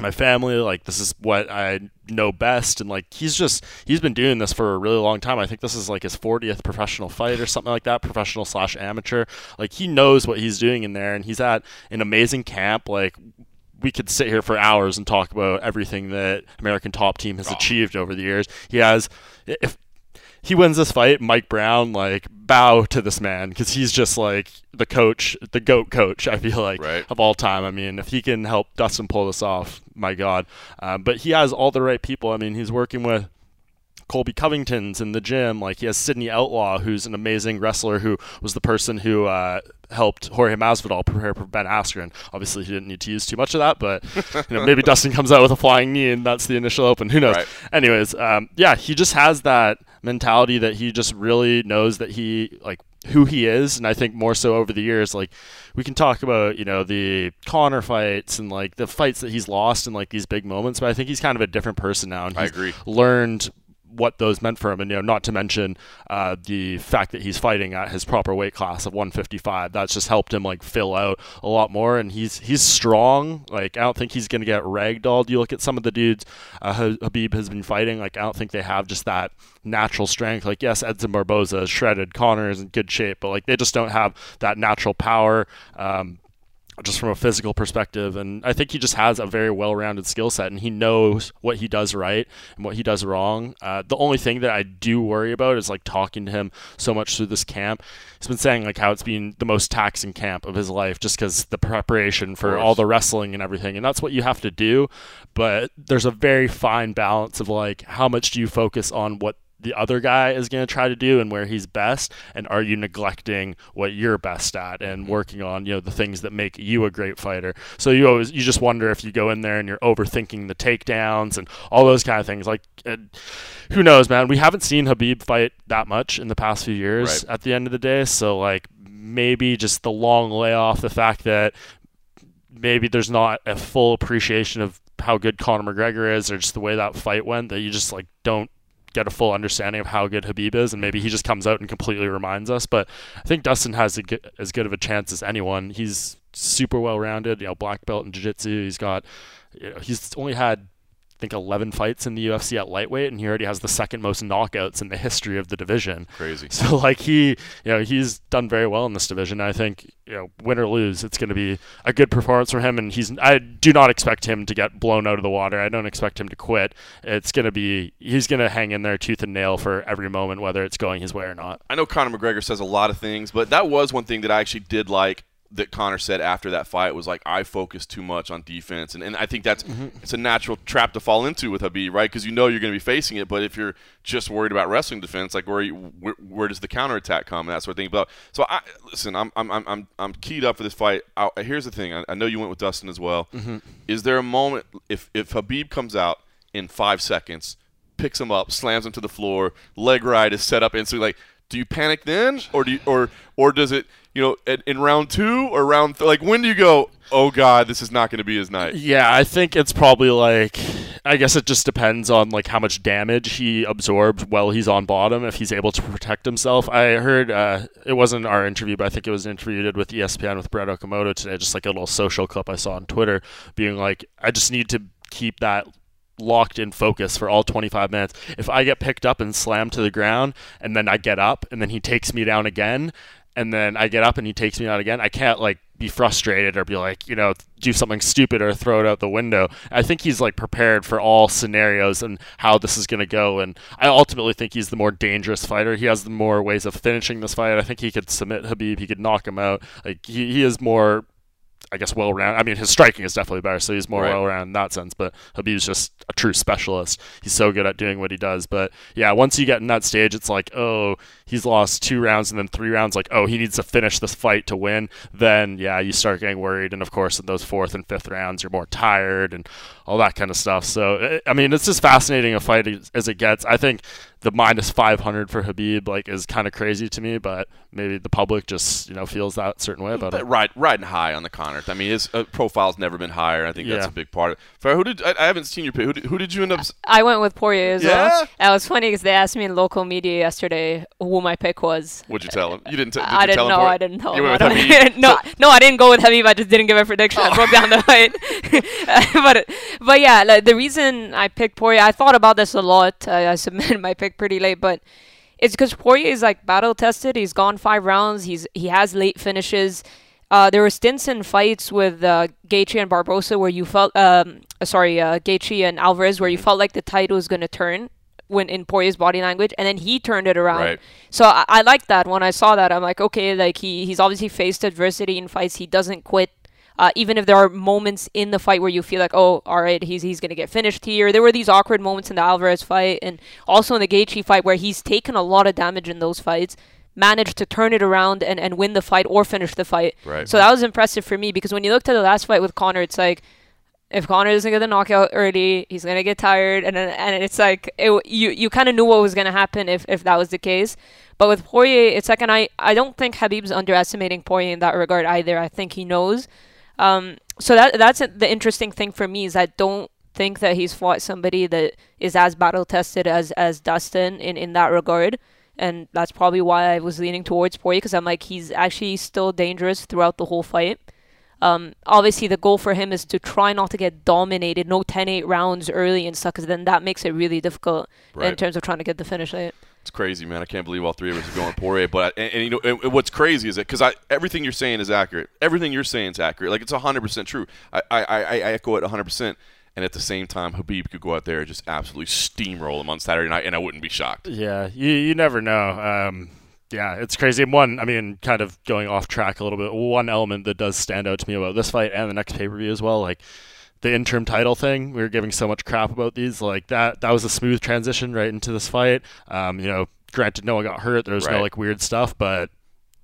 my family like this is what i know best and like he's just he's been doing this for a really long time. I think this is like his 40th professional fight or something like that professional slash amateur. Like he knows what he's doing in there and he's at an amazing camp. Like we could sit here for hours and talk about everything that American Top Team has oh. achieved over the years. He has, if he wins this fight, Mike Brown like bow to this man because he's just like the coach, the goat coach. I feel like Right. of all time. I mean, if he can help Dustin pull this off, my God. Um, but he has all the right people. I mean, he's working with. Colby Covington's in the gym. Like he has Sidney Outlaw, who's an amazing wrestler, who was the person who uh, helped Jorge Masvidal prepare for Ben Askren. Obviously, he didn't need to use too much of that, but [LAUGHS] you know maybe Dustin comes out with a flying knee and that's the initial open. Who knows? Right. Anyways, um, yeah, he just has that mentality that he just really knows that he like who he is, and I think more so over the years, like we can talk about you know the Conor fights and like the fights that he's lost and like these big moments, but I think he's kind of a different person now, and I agree. learned what those meant for him, and you know, not to mention uh, the fact that he's fighting at his proper weight class of 155. That's just helped him like fill out a lot more, and he's he's strong. Like I don't think he's gonna get ragdolled. You look at some of the dudes uh, Habib has been fighting. Like I don't think they have just that natural strength. Like yes, Edson Barboza is shredded, Conor is in good shape, but like they just don't have that natural power. Um, just from a physical perspective. And I think he just has a very well rounded skill set and he knows what he does right and what he does wrong. Uh, the only thing that I do worry about is like talking to him so much through this camp. He's been saying like how it's been the most taxing camp of his life just because the preparation for all the wrestling and everything. And that's what you have to do. But there's a very fine balance of like how much do you focus on what the other guy is going to try to do and where he's best? And are you neglecting what you're best at and working on you know the things that make you a great fighter? So you always you just wonder if you go in there and you're overthinking the takedowns and all those kind of things. Like uh, who knows man? We haven't seen Habib fight that much in the past few years Right. at the end of the day. So like maybe just the long layoff the fact that maybe there's not a full appreciation of how good Conor McGregor is or just the way that fight went that you just like don't get a full understanding of how good Habib is and maybe he just comes out and completely reminds us but I think Dustin has as good of a chance as anyone. He's super well rounded you know black belt in jiu-jitsu. He's got you know, he's only had think 11 fights in the UFC at lightweight and he already has the second most knockouts in the history of the division Crazy. [LAUGHS] so like he, you know, he's done very well in this division. I think, you know, win or lose, it's going to be a good performance from him. And he's, I do not expect him to get blown out of the water. I don't expect him to quit. It's going to be, he's going to hang in there tooth and nail for every moment, whether it's going his way or not. I know Conor McGregor says a lot of things, but that was one thing that I actually did like that Conor said after that fight was like I focused too much on defense, and, and I think that's mm-hmm. it's a natural trap to fall into with Habib, right? Because you know you're going to be facing it, but if you're just worried about wrestling defense, like where you, where, where does the counterattack come and that sort of thing. But so I listen, I'm I'm I'm I'm, I'm keyed up for this fight. I, here's the thing, I, I know you went with Dustin as well. Mm-hmm. Is there a moment if if Habib comes out in five seconds? Picks him up, slams him to the floor, leg ride is set up instantly. Like, do you panic then, or do you, or or does it you know in, in round two or round th- like when do you go? Oh God, this is not going to be his night. Yeah, I think it's probably like I guess it just depends on like how much damage he absorbs while he's on bottom if he's able to protect himself. I heard uh, it wasn't our interview, but I think it was an interview you did with ESPN with Brett Okamoto today, just like a little social clip I saw on Twitter, being like, I just need to keep that locked in focus for all 25 minutes. If I get picked up and slammed to the ground and then I get up and then he takes me down again and then I get up and he takes me down again, I can't like be frustrated or be like, you know, do something stupid or throw it out the window. I think he's like prepared for all scenarios and how this is going to go. And I ultimately think he's the more dangerous fighter. He has the more ways of finishing this fight. I think he could submit Habib. He could knock him out. Like he, he is more I guess well rounded. I mean, his striking is definitely better, so he's more Right. well rounded in that sense. But Khabib's just a true specialist. He's so good at doing what he does. But yeah, once you get in that stage, it's like, oh, he's lost two rounds and then three rounds. Like, oh, he needs to finish this fight to win. Then yeah, you start getting worried. And of course, in those fourth and fifth rounds, you're more tired and all that kind of stuff. So eh, I mean, it's just fascinating a fight as- as it gets. I think the minus 500 for Khabib like is kind of crazy to me, but maybe the public just you know feels that certain way about But it. ride, riding high on the Conor. I mean, his uh, profile's never been higher. I think that's a big part of it. Fair, who did I, I haven't seen your pick. Who did, who did you end up? s- I went with Poirier as Yeah? well. And it was funny because they asked me in local media yesterday who my pick was. What'd you tell him? You didn't. T- did I you didn't tell him know. I didn't know. You went I with don't- Khabib. [LAUGHS] no, So- Oh. no, I didn't go with Khabib. I just didn't give a prediction. I broke down the fight. [LAUGHS] but but yeah, like, the reason I picked Poirier, I thought about this a lot. I, I submitted my pick pretty late, but it's because Poirier is like battle tested. He's gone five rounds. He's he has late finishes. Uh, there were stints in fights with uh, Gaethje and Barboza where you felt, um, uh, sorry, uh, Gaethje and Alvarez, where you Mm-hmm. felt like the tide was going to turn when in Poirier's body language, and then he turned it around. Right. So I, I like that. When I saw that, I'm like, okay, like he he's obviously faced adversity in fights. He doesn't quit. Uh, even if there are moments in the fight where you feel like, oh, all right, he's he's gonna get finished here. There were these awkward moments in the Alvarez fight, and also in the Gaethje fight where he's taken a lot of damage in those fights, managed to turn it around and, and win the fight or finish the fight. Right. So that was impressive for me because when you looked at the last fight with Conor, it's like if Conor doesn't get the knockout early, he's gonna get tired, and and it's like it, you you kind of knew what was gonna happen if if that was the case. But with Poirier, it's like, and I I don't think Khabib's underestimating Poirier in that regard either. I think he knows. Um, so that that's the interesting thing for me is I don't think that he's fought somebody that is as battle tested as as Dustin in in that regard. And that's probably why I was leaning towards Poirier because I'm like he's actually still dangerous throughout the whole fight. Um, obviously, the goal for him is to try not to get dominated, no 10-8 rounds early and stuff, because then that makes it really difficult in terms of trying to get the finish late. It's crazy, man. I can't believe all three of us are going Poirier. But and, and you know, and, what's crazy is that because I everything you're saying is accurate. Everything you're saying is accurate. Like it's hundred percent true. I, I I echo it hundred percent. And at the same time, Khabib could go out there and just absolutely steamroll him on Saturday night, and I wouldn't be shocked. Yeah, you you never know. Um, yeah, it's crazy. And one, I mean, kind of going off track a little bit. One element that does stand out to me about this fight and the next pay per view as well, like the interim title thing. We were giving so much crap about these. Like that, that was a smooth transition right into this fight. Um, you know, granted, no one got hurt. There was Right. no like weird stuff, but.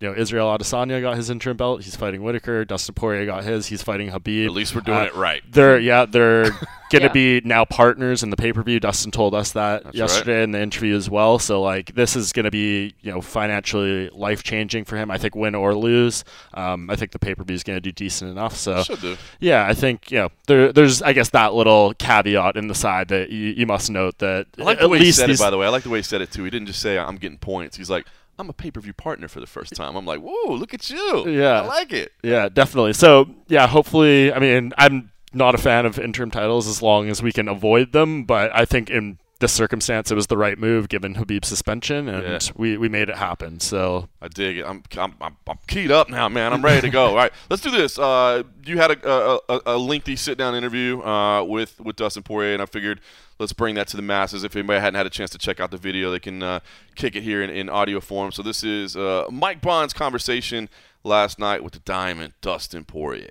You know, Israel Adesanya got his interim belt. He's fighting Whittaker. Dustin Poirier got his. He's fighting Khabib. At least we're doing Uh, it right. They're yeah, they're [LAUGHS] gonna Yeah. be now partners in the pay per view. Dustin told us that That's yesterday in the interview as well. So like this is gonna be you know financially life changing for him. I think win or lose. Um, I think the pay per view is gonna do decent enough. So Should do. yeah, I think you know there, there's I guess that little caveat in the side that you, you must note that I like at the way he least said these, it. By the way, I like the way he said it too. He didn't just say I'm getting points. He's like I'm a pay per view partner for the first time. I'm like, whoa, look at you. Yeah. I like it. Yeah, definitely. So yeah, hopefully. I mean, I'm not a fan of interim titles as long as we can avoid them, but I think in this circumstance, it was the right move given Khabib's suspension, and Yeah. we, we made it happen. So I dig it. I'm, I'm, I'm, I'm keyed up now, man. I'm ready to go. [LAUGHS] All right, let's do this. Uh, you had a, a, a, a lengthy sit down interview uh, with with Dustin Poirier, and I figured let's bring that to the masses. If anybody hadn't had a chance to check out the video, they can uh, kick it here in, in audio form. So this is uh, Mike Bohn's conversation last night with the Diamond, Dustin Poirier.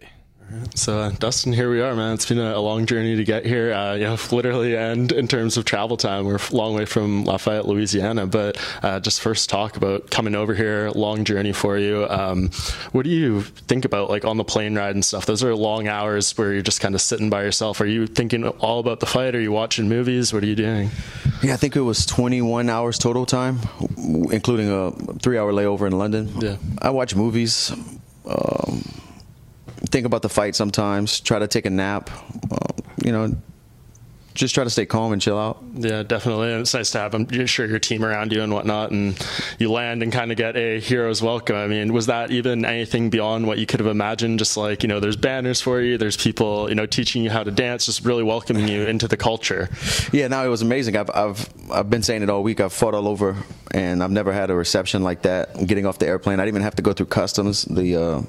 So, uh, Dustin, here we are, man. It's been a, long journey to get here, uh, you know, literally and in terms of travel time. We're a long way from Lafayette, Louisiana. But uh, just first talk about coming over here, long journey for you. Um, what do you think about, like, on the plane ride and stuff? Those are long hours where you're just kind of sitting by yourself. Are you thinking all about the fight? Are you watching movies? What are you doing? Yeah, I think it was 21 hours total time, including a three hour layover in London. Yeah. I watch movies. Um, think about the fight sometimes. Try to take a nap. Uh, you know, just try to stay calm and chill out. Yeah, definitely. And it's nice to have, I'm sure, your team around you and whatnot, and you land and kind of get a hero's welcome. I mean, was that even anything beyond what you could have imagined? Just like, you know, there's banners for you, there's people, you know, teaching you how to dance, just really welcoming you [LAUGHS] into the culture. Yeah, no, it was amazing. I've, I've, I've been saying it all week. I've fought all over, and I've never had a reception like that. Getting off the airplane, I didn't even have to go through customs. The uh,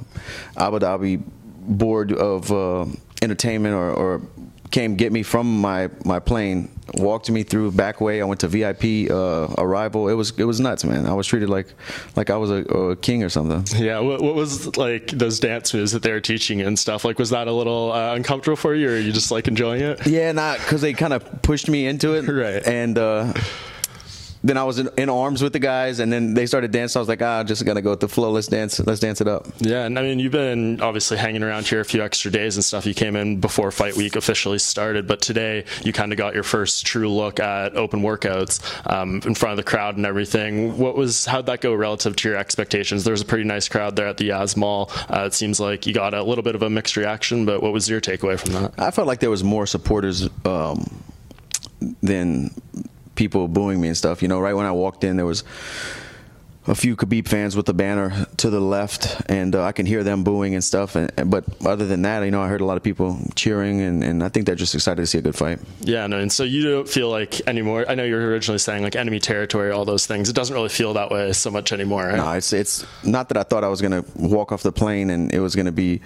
Abu Dhabi board of uh, entertainment or, or came get me from my my plane, walked me through back way. I went to VIP uh, arrival. It was it was nuts, man. I was treated like like I was a, a king or something. Yeah. What, what, was like those dance moves that they were teaching and stuff? Like, was that a little uh, uncomfortable for you, or are you just like enjoying it? Yeah, not because they kind of pushed me into it, [LAUGHS] right? And. Then I was in, in, arms with the guys, and then they started dancing. I was like, ah, just gonna go with the flow. Let's dance. Let's dance it up. Yeah, and I mean, you've been obviously hanging around here a few extra days and stuff. You came in before fight week officially started, but today you kind of got your first true look at open workouts um, in front of the crowd and everything. What was how'd that go relative to your expectations? There was a pretty nice crowd there at the Yas Mall. Uh, it seems like you got a little bit of a mixed reaction, but what was your takeaway from that? I felt like there was more supporters um, than people booing me and stuff. You know, right when I walked in, there was a few Khabib fans with the banner to the left, and uh, I can hear them booing and stuff. And, but other than that, you know, I heard a lot of people cheering, and, and I think they're just excited to see a good fight. Yeah, no, and so you don't feel like anymore. I know you were originally saying like enemy territory, all those things. It doesn't really feel that way so much anymore. Right? No, it's it's not that I thought I was gonna walk off the plane and it was gonna be.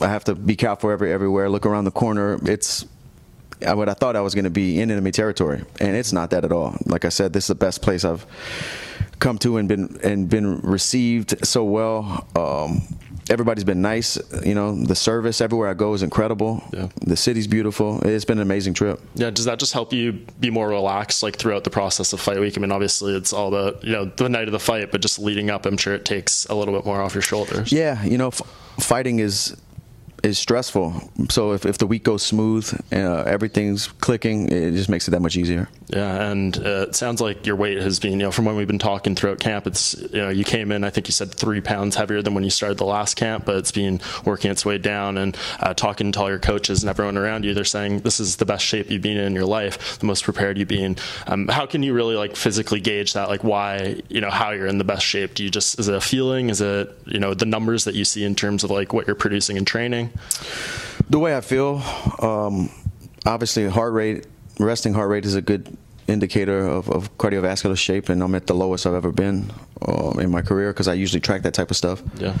I have to be careful every everywhere. Look around the corner. It's what I thought I was going to be in enemy territory, and it's not that at all. Like I said, this is the best place I've come to and been and been received so well. Um, everybody's been nice. You know, the service everywhere I go is incredible. Yeah. The city's beautiful. It's been an amazing trip. Yeah. Does that just help you be more relaxed, like throughout the process of fight week? I mean, obviously it's all the you know the night of the fight, but just leading up, I'm sure it takes a little bit more off your shoulders. Yeah. You know, f- fighting is is stressful. So if, if the week goes smooth, uh, everything's clicking, it just makes it that much easier. Yeah, and uh, it sounds like your weight has been, you know, from when we've been talking throughout camp, it's, you know, you came in, I think you said three pounds heavier than when you started the last camp, but it's been working its way down. And uh, talking to all your coaches and everyone around you, they're saying this is the best shape you've been in in your life, the most prepared you've been. Um, how can you really like physically gauge that? Like why, you know, how you're in the best shape? Do you just, is it a feeling? Is it, you know, the numbers that you see in terms of like what you're producing in training? The way I feel, um, obviously, heart rate, resting heart rate is a good indicator of, of, cardiovascular shape, and I'm at the lowest I've ever been uh, in my career because I usually track that type of stuff. Yeah.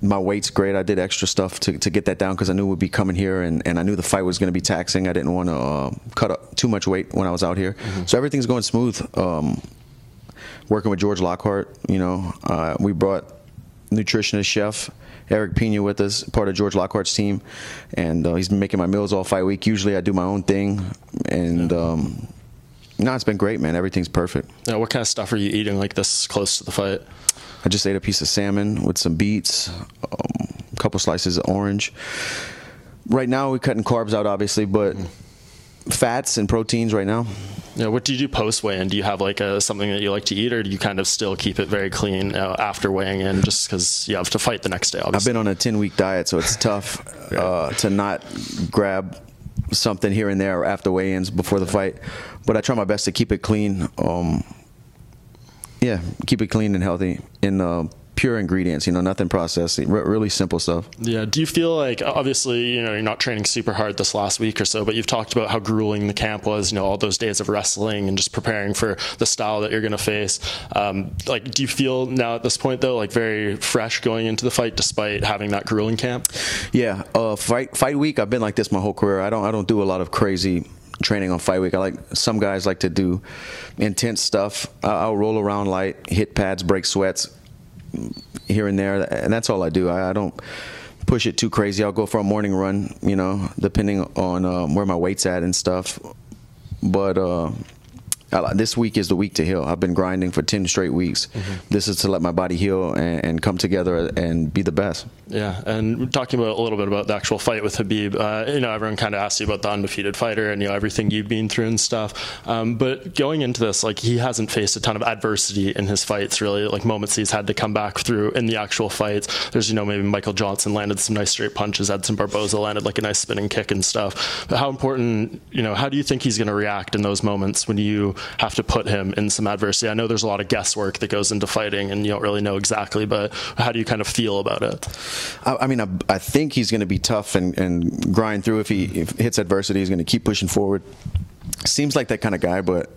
My weight's great. I did extra stuff to, to get that down because I knew we'd be coming here, and, and I knew the fight was going to be taxing. I didn't want to uh, cut up too much weight when I was out here, mm-hmm. so everything's going smooth. Um, working with George Lockhart, you know, uh, we brought nutritionist chef Eric Pena with us, part of George Lockhart's team, and uh, he's been making my meals all fight week. Usually I do my own thing, and um, no, it's been great, man. Everything's perfect. Yeah, what kind of stuff are you eating like this close to the fight? I just ate a piece of salmon with some beets, um, a couple slices of orange. Right now we're cutting carbs out, obviously, but mm. fats and proteins right now. Yeah, what do you do post weigh in? Do you have like a, something that you like to eat, or do you kind of still keep it very clean uh, after weighing in, just because you have to fight the next day? Obviously. I've been on a ten week diet, so it's tough [LAUGHS] uh, to not grab something here and there after weigh-ins before the fight. But I try my best to keep it clean. Um, yeah, keep it clean and healthy. In uh, pure ingredients, you know, nothing processed, really simple stuff. Yeah. Do you feel like, obviously, you know, you're not training super hard this last week or so, but you've talked about how grueling the camp was, you know, all those days of wrestling and just preparing for the style that you're going to face. Um, like, do you feel now at this point, though, like very fresh going into the fight despite having that grueling camp? Yeah. Uh, fight, fight week, I've been like this my whole career. I don't, I don't do a lot of crazy training on fight week. I like some guys like to do intense stuff. I'll roll around light, hit pads, break sweats, here and there, and that's all I do. I, I don't push it too crazy. I'll go for a morning run, you know, depending on um, where my weight's at and stuff. But uh, I- this week is the week to heal. I've been grinding for 10 straight weeks. This is to let my body heal and, and come together and be the best. Yeah, and talking about a little bit about the actual fight with Khabib, uh, you know, everyone kind of asks you about the undefeated fighter and you know everything you've been through and stuff. Um, but going into this, like he hasn't faced a ton of adversity in his fights, really. Like moments he's had to come back through in the actual fights. There's you know maybe Michael Johnson landed some nice straight punches, Edson Barboza landed like a nice spinning kick and stuff. But how important, you know, how do you think he's going to react in those moments when you have to put him in some adversity? I know there's a lot of guesswork that goes into fighting, and you don't really know exactly, but how do you kind of feel about it? I, I mean, I, I think he's going to be tough and, and grind through. If he if hits adversity, he's going to keep pushing forward. Seems like that kind of guy, but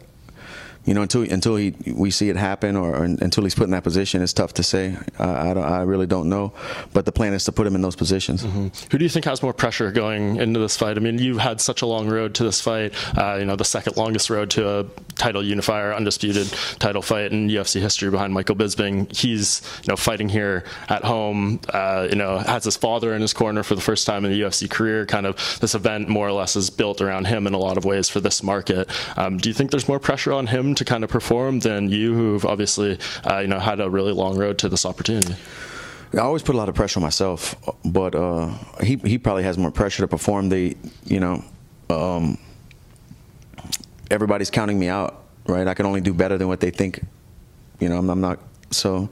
you know, until until he we see it happen or, or until he's put in that position, it's tough to say. I, I, I really don't know, but the plan is to put him in those positions. Who do you think has more pressure going into this fight? I mean, you've had such a long road to this fight. Uh, you know, the second longest road to a title unifier, undisputed title fight in UFC history behind Michael Bisping. He's you know fighting here at home. Uh, you know, has his father in his corner for the first time in the UFC career. Kind of this event more or less is built around him in a lot of ways for this market. Um, do you think there's more pressure on him to kind of perform than you, who've obviously uh, you know had a really long road to this opportunity? I always put a lot of pressure on myself, but uh, he he probably has more pressure to perform. The you know, um, everybody's counting me out, right? I can only do better than what they think. You know, I'm, I'm not so.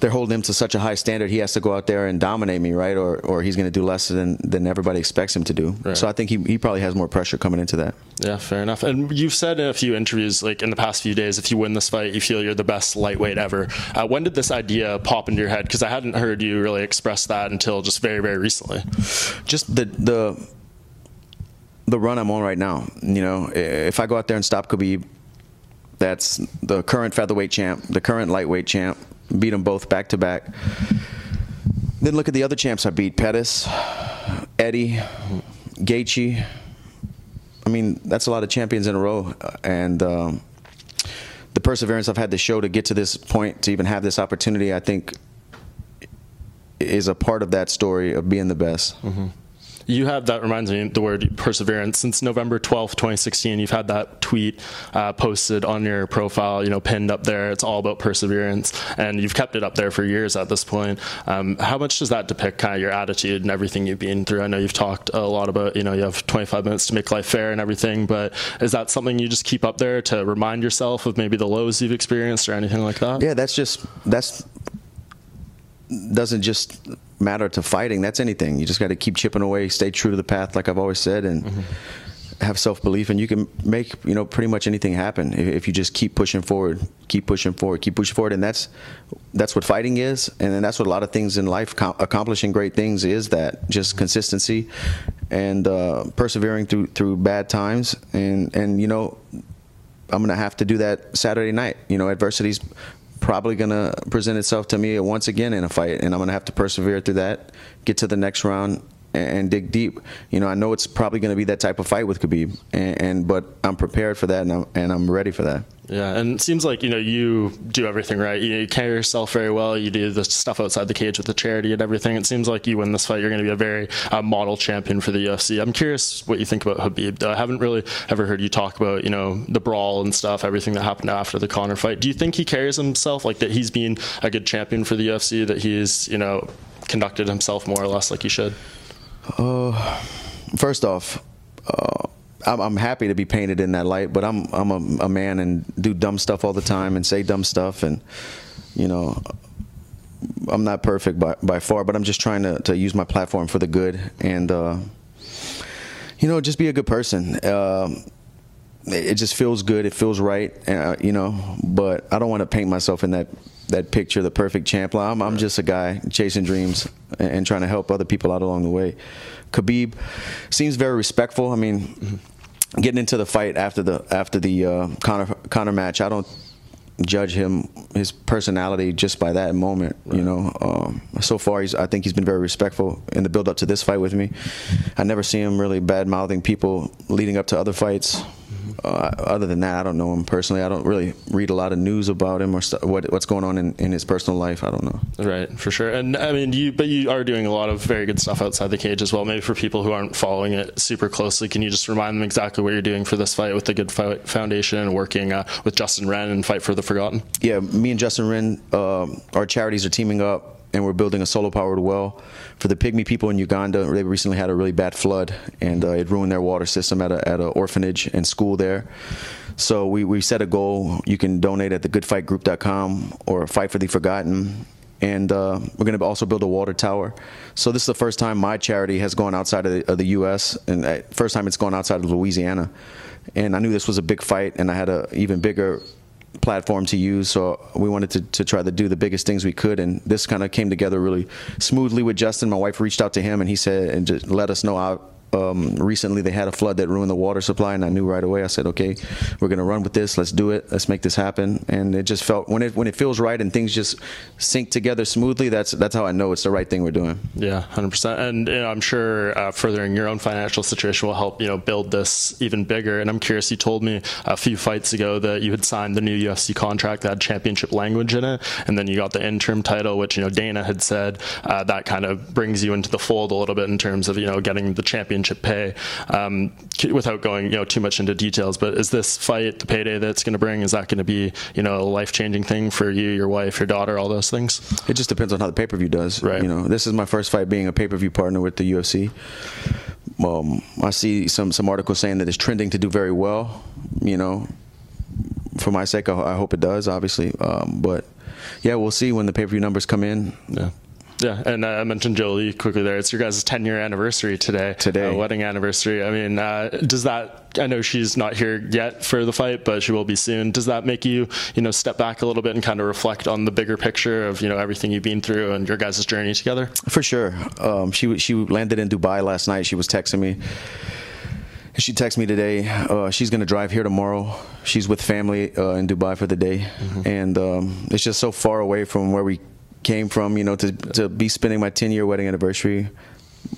They're holding him to such a high standard. He has to go out there and dominate me, right? Or or he's going to do less than than everybody expects him to do. Right. So I think he he probably has more pressure coming into that. Yeah, fair enough. And you've said in a few interviews, like in the past few days, if you win this fight, you feel you're the best lightweight ever. Uh, when did this idea pop into your head? Because I hadn't heard you really express that until just very, very recently. just the the the run I'm on right now. You know, if I go out there and stop Khabib, that's the current featherweight champ, the current lightweight champ, beat them both back to back. Then look at the other champs I beat: Pettis, Eddie, Gaethje. I mean, that's a lot of champions in a row, and. Um, the perseverance I've had to show to get to this point, to even have this opportunity, I think is a part of that story of being the best. You have that reminds me the word perseverance. Since November twelfth, twenty sixteen, you've had that tweet uh, posted on your profile, you know, pinned up there. It's all about perseverance, and you've kept it up there for years at this point. Um, how much does that depict kind of your attitude and everything you've been through? I know you've talked a lot about, you know, you have twenty five minutes to make life fair and everything, but is that something you just keep up there to remind yourself of maybe the lows you've experienced or anything like that? Yeah, that's just that's doesn't just matter to fighting. That's anything. You just got to keep chipping away, stay true to the path, like I've always said, and have self belief, and you can make you know pretty much anything happen if, if you just keep pushing forward, keep pushing forward, keep pushing forward, and that's that's what fighting is, and then that's what a lot of things in life, com- accomplishing great things, is that just consistency and uh, persevering through through bad times, and and you know I'm gonna have to do that Saturday night. You know, adversity's probably gonna present itself to me once again in a fight, and I'm gonna have to persevere through that, get to the next round, and, dig deep. You know, I know it's probably gonna be that type of fight with Khabib, and, and but I'm prepared for that, and I'm, and I'm ready for that. Yeah, and it seems like you know you do everything right. You, you carry yourself very well. You do the stuff outside the cage with the charity and everything. It seems like you win this fight, you're going to be a very uh, model champion for the UFC. I'm curious what you think about Khabib. I haven't really ever heard you talk about you know the brawl and stuff, everything that happened after the Conor fight. Do you think he carries himself like that? He's been a good champion for the UFC. That he's you know conducted himself more or less like he should. First off, uh, I'm, I'm happy to be painted in that light, but I'm I'm a, a man and do dumb stuff all the time and say dumb stuff, and you know. I'm not perfect by, by far, but I'm just trying to, to use my platform for the good and, uh, you know, just be a good person. Um, it it just feels good. It feels right, uh, you know. But I don't want to paint myself in that that picture, the perfect champ. I'm, I'm just a guy chasing dreams and, and trying to help other people out along the way. Khabib seems very respectful. I mean, getting into the fight after the after the uh, Conor Conor match, I don't judge him his personality just by that moment. You know, um, so far he's I think he's been very respectful in the build up to this fight with me. I never see him really bad mouthing people leading up to other fights. Uh, other than that, I don't know him personally. I don't really read a lot of news about him or st- what, what's going on in, in his personal life. I don't know. Right, for sure. And I mean, you but you are doing a lot of very good stuff outside the cage as well. Maybe for people who aren't following it super closely, can you just remind them exactly what you're doing for this fight with the Good Fight Foundation and working uh, with Justin Wren and Fight for the Forgotten? Yeah, me and Justin Wren, uh, our charities are teaming up and we're building a solar powered well for the Pygmy people in Uganda. They recently had a really bad flood, and uh, it ruined their water system at a, at an orphanage and school there. So we, we set a goal. You can donate at thegoodfightgroup.com or Fight for the Forgotten. And uh, we're going to also build a water tower. So this is the first time my charity has gone outside of the, of the U.S. and uh, first time it's gone outside of Louisiana. And I knew this was a big fight, and I had an even bigger platform to use. So we wanted to, to try to do the biggest things we could. And this kind of came together really smoothly with Justin. My wife reached out to him and he said, and just let us know how um, recently they had a flood that ruined the water supply, and I knew right away. I said, "Okay, we're going to run with this. Let's do it. Let's make this happen." And it just felt when it when it feels right and things just sync together smoothly. That's that's how I know it's the right thing we're doing. Yeah, hundred percent. And you know, I'm sure uh, furthering your own financial situation will help you know build this even bigger. And I'm curious. You told me a few fights ago that you had signed the new UFC contract that had championship language in it, and then you got the interim title, which you know Dana had said uh, that kind of brings you into the fold a little bit in terms of you know getting the championship pay. Um, without going you know too much into details, but is this fight the payday that's going to bring? Is that going to be you know a life changing thing for you, your wife, your daughter, all those things? It just depends on how the pay per view does. Right. You know, this is my first fight being a pay per view partner with the UFC. Um, I see some some articles saying that it's trending to do very well. You know, for my sake, I, I hope it does. Obviously, um, but yeah, we'll see when the pay per view numbers come in. Yeah. Yeah, and uh, I mentioned Jolie quickly there. It's your guys' 10 year anniversary today. Today. Uh, wedding anniversary. I mean, uh, does that, I know she's not here yet for the fight, but she will be soon. Does that make you, you know, step back a little bit and kind of reflect on the bigger picture of, you know, everything you've been through and your guys' journey together? For sure. Um, she she landed in Dubai last night. She was texting me. She texted me today. Uh, she's going to drive here tomorrow. She's with family uh, in Dubai for the day, mm-hmm. and um, it's just so far away from where we came from. You know, to to be spending my 10 year wedding anniversary.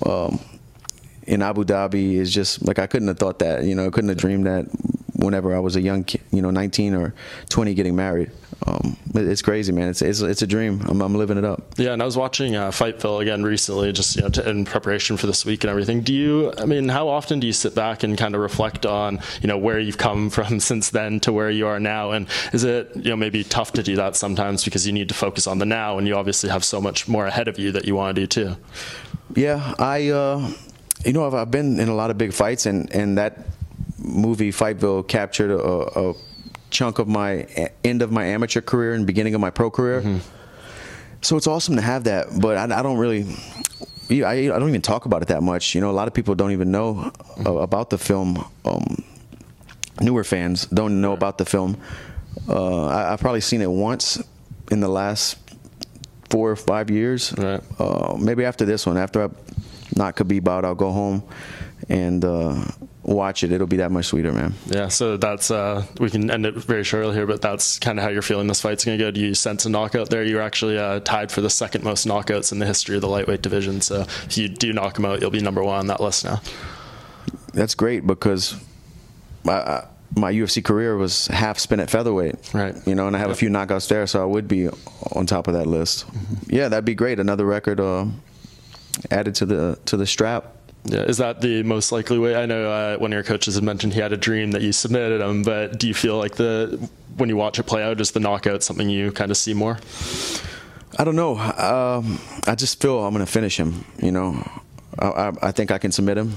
Um, in Abu Dhabi is just like I couldn't have thought that. You know, I couldn't have dreamed that whenever I was a young kid, you know, 19 or 20 getting married. Um, it's crazy, man. It's, it's, it's a dream. I'm, I'm, living it up. Yeah, and I was watching uh, Fightville again recently, just you know, in preparation for this week and everything. Do you? I mean, how often do you sit back and kind of reflect on you know where you've come [LAUGHS] from since then to where you are now? And is it you know maybe tough to do that sometimes because you need to focus on the now, and you obviously have so much more ahead of you that you want to do too. Yeah, I. Uh, you know, I've, I've been in a lot of big fights, and, and that movie Fightville captured a, a chunk of my end of my amateur career and beginning of my pro career. Mm-hmm. So it's awesome to have that, but I, I don't really. I, I, don't even talk about it that much. You know, a lot of people don't even know mm-hmm. about the film. Um, newer fans don't know about the film. Uh, I, have probably seen it once in the last four or five years. Right. Uh, maybe after this one, after I knock Khabib out, I'll go home and uh, watch it. It'll be that much sweeter, man. Yeah, so that's uh, we can end it very shortly here, but that's kind of how you're feeling this fight's going to go. Do you sense a knockout there? You're actually uh, tied for the second most knockouts in the history of the lightweight division. So if you do knock him out, you'll be number one on that list now. That's great because my my UFC career was half spin at featherweight. Right. You know, and I have yep. a few knockouts there, so I would be on top of that list. Mm-hmm. Yeah, that'd be great. Another record uh, added to the to the strap. Yeah, is that the most likely way? I know uh, one of your coaches had mentioned he had a dream that you submitted him, but do you feel like the when you watch it play out, is the knockout something you kind of see more? I don't know. Um, I just feel I'm going to finish him. You know, I, I, I, think I can submit him,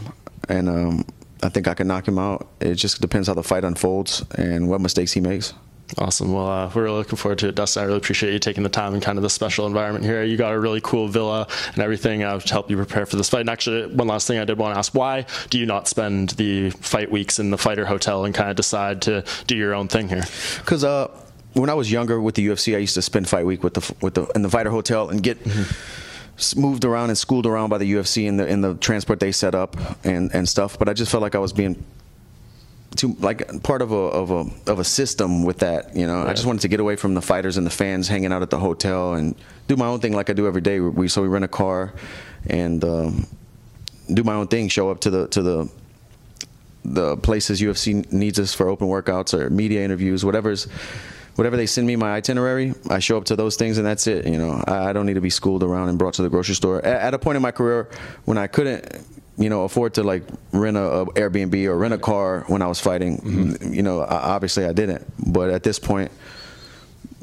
and um, I think I can knock him out. It just depends how the fight unfolds and what mistakes he makes. Awesome. Well, uh, we're really looking forward to it, Dustin. I really appreciate you taking the time and kind of the special environment here. You got a really cool villa and everything uh, to help you prepare for this fight. And actually, one last thing I did want to ask: Why do you not spend the fight weeks in the fighter hotel and kind of decide to do your own thing here? Because uh, when I was younger with the UFC, I used to spend fight week with the with the in the fighter hotel and get. Mm-hmm moved around and schooled around by the UFC in the in the transport they set up and and stuff. But I just felt like I was being too like part of a of a of a system with that. You know, I just wanted to get away from the fighters and the fans hanging out at the hotel and do my own thing like I do every day. We so we rent a car and um, do my own thing. Show up to the to the the places UFC needs us for open workouts or media interviews, whatever's whatever they send me my itinerary, I show up to those things and that's it. You know, I, don't need to be schooled around and brought to the grocery store. At, a point in my career when I couldn't, you know, afford to like rent a, a Airbnb or rent a car when I was fighting, mm-hmm. you know, I, obviously I didn't. But at this point,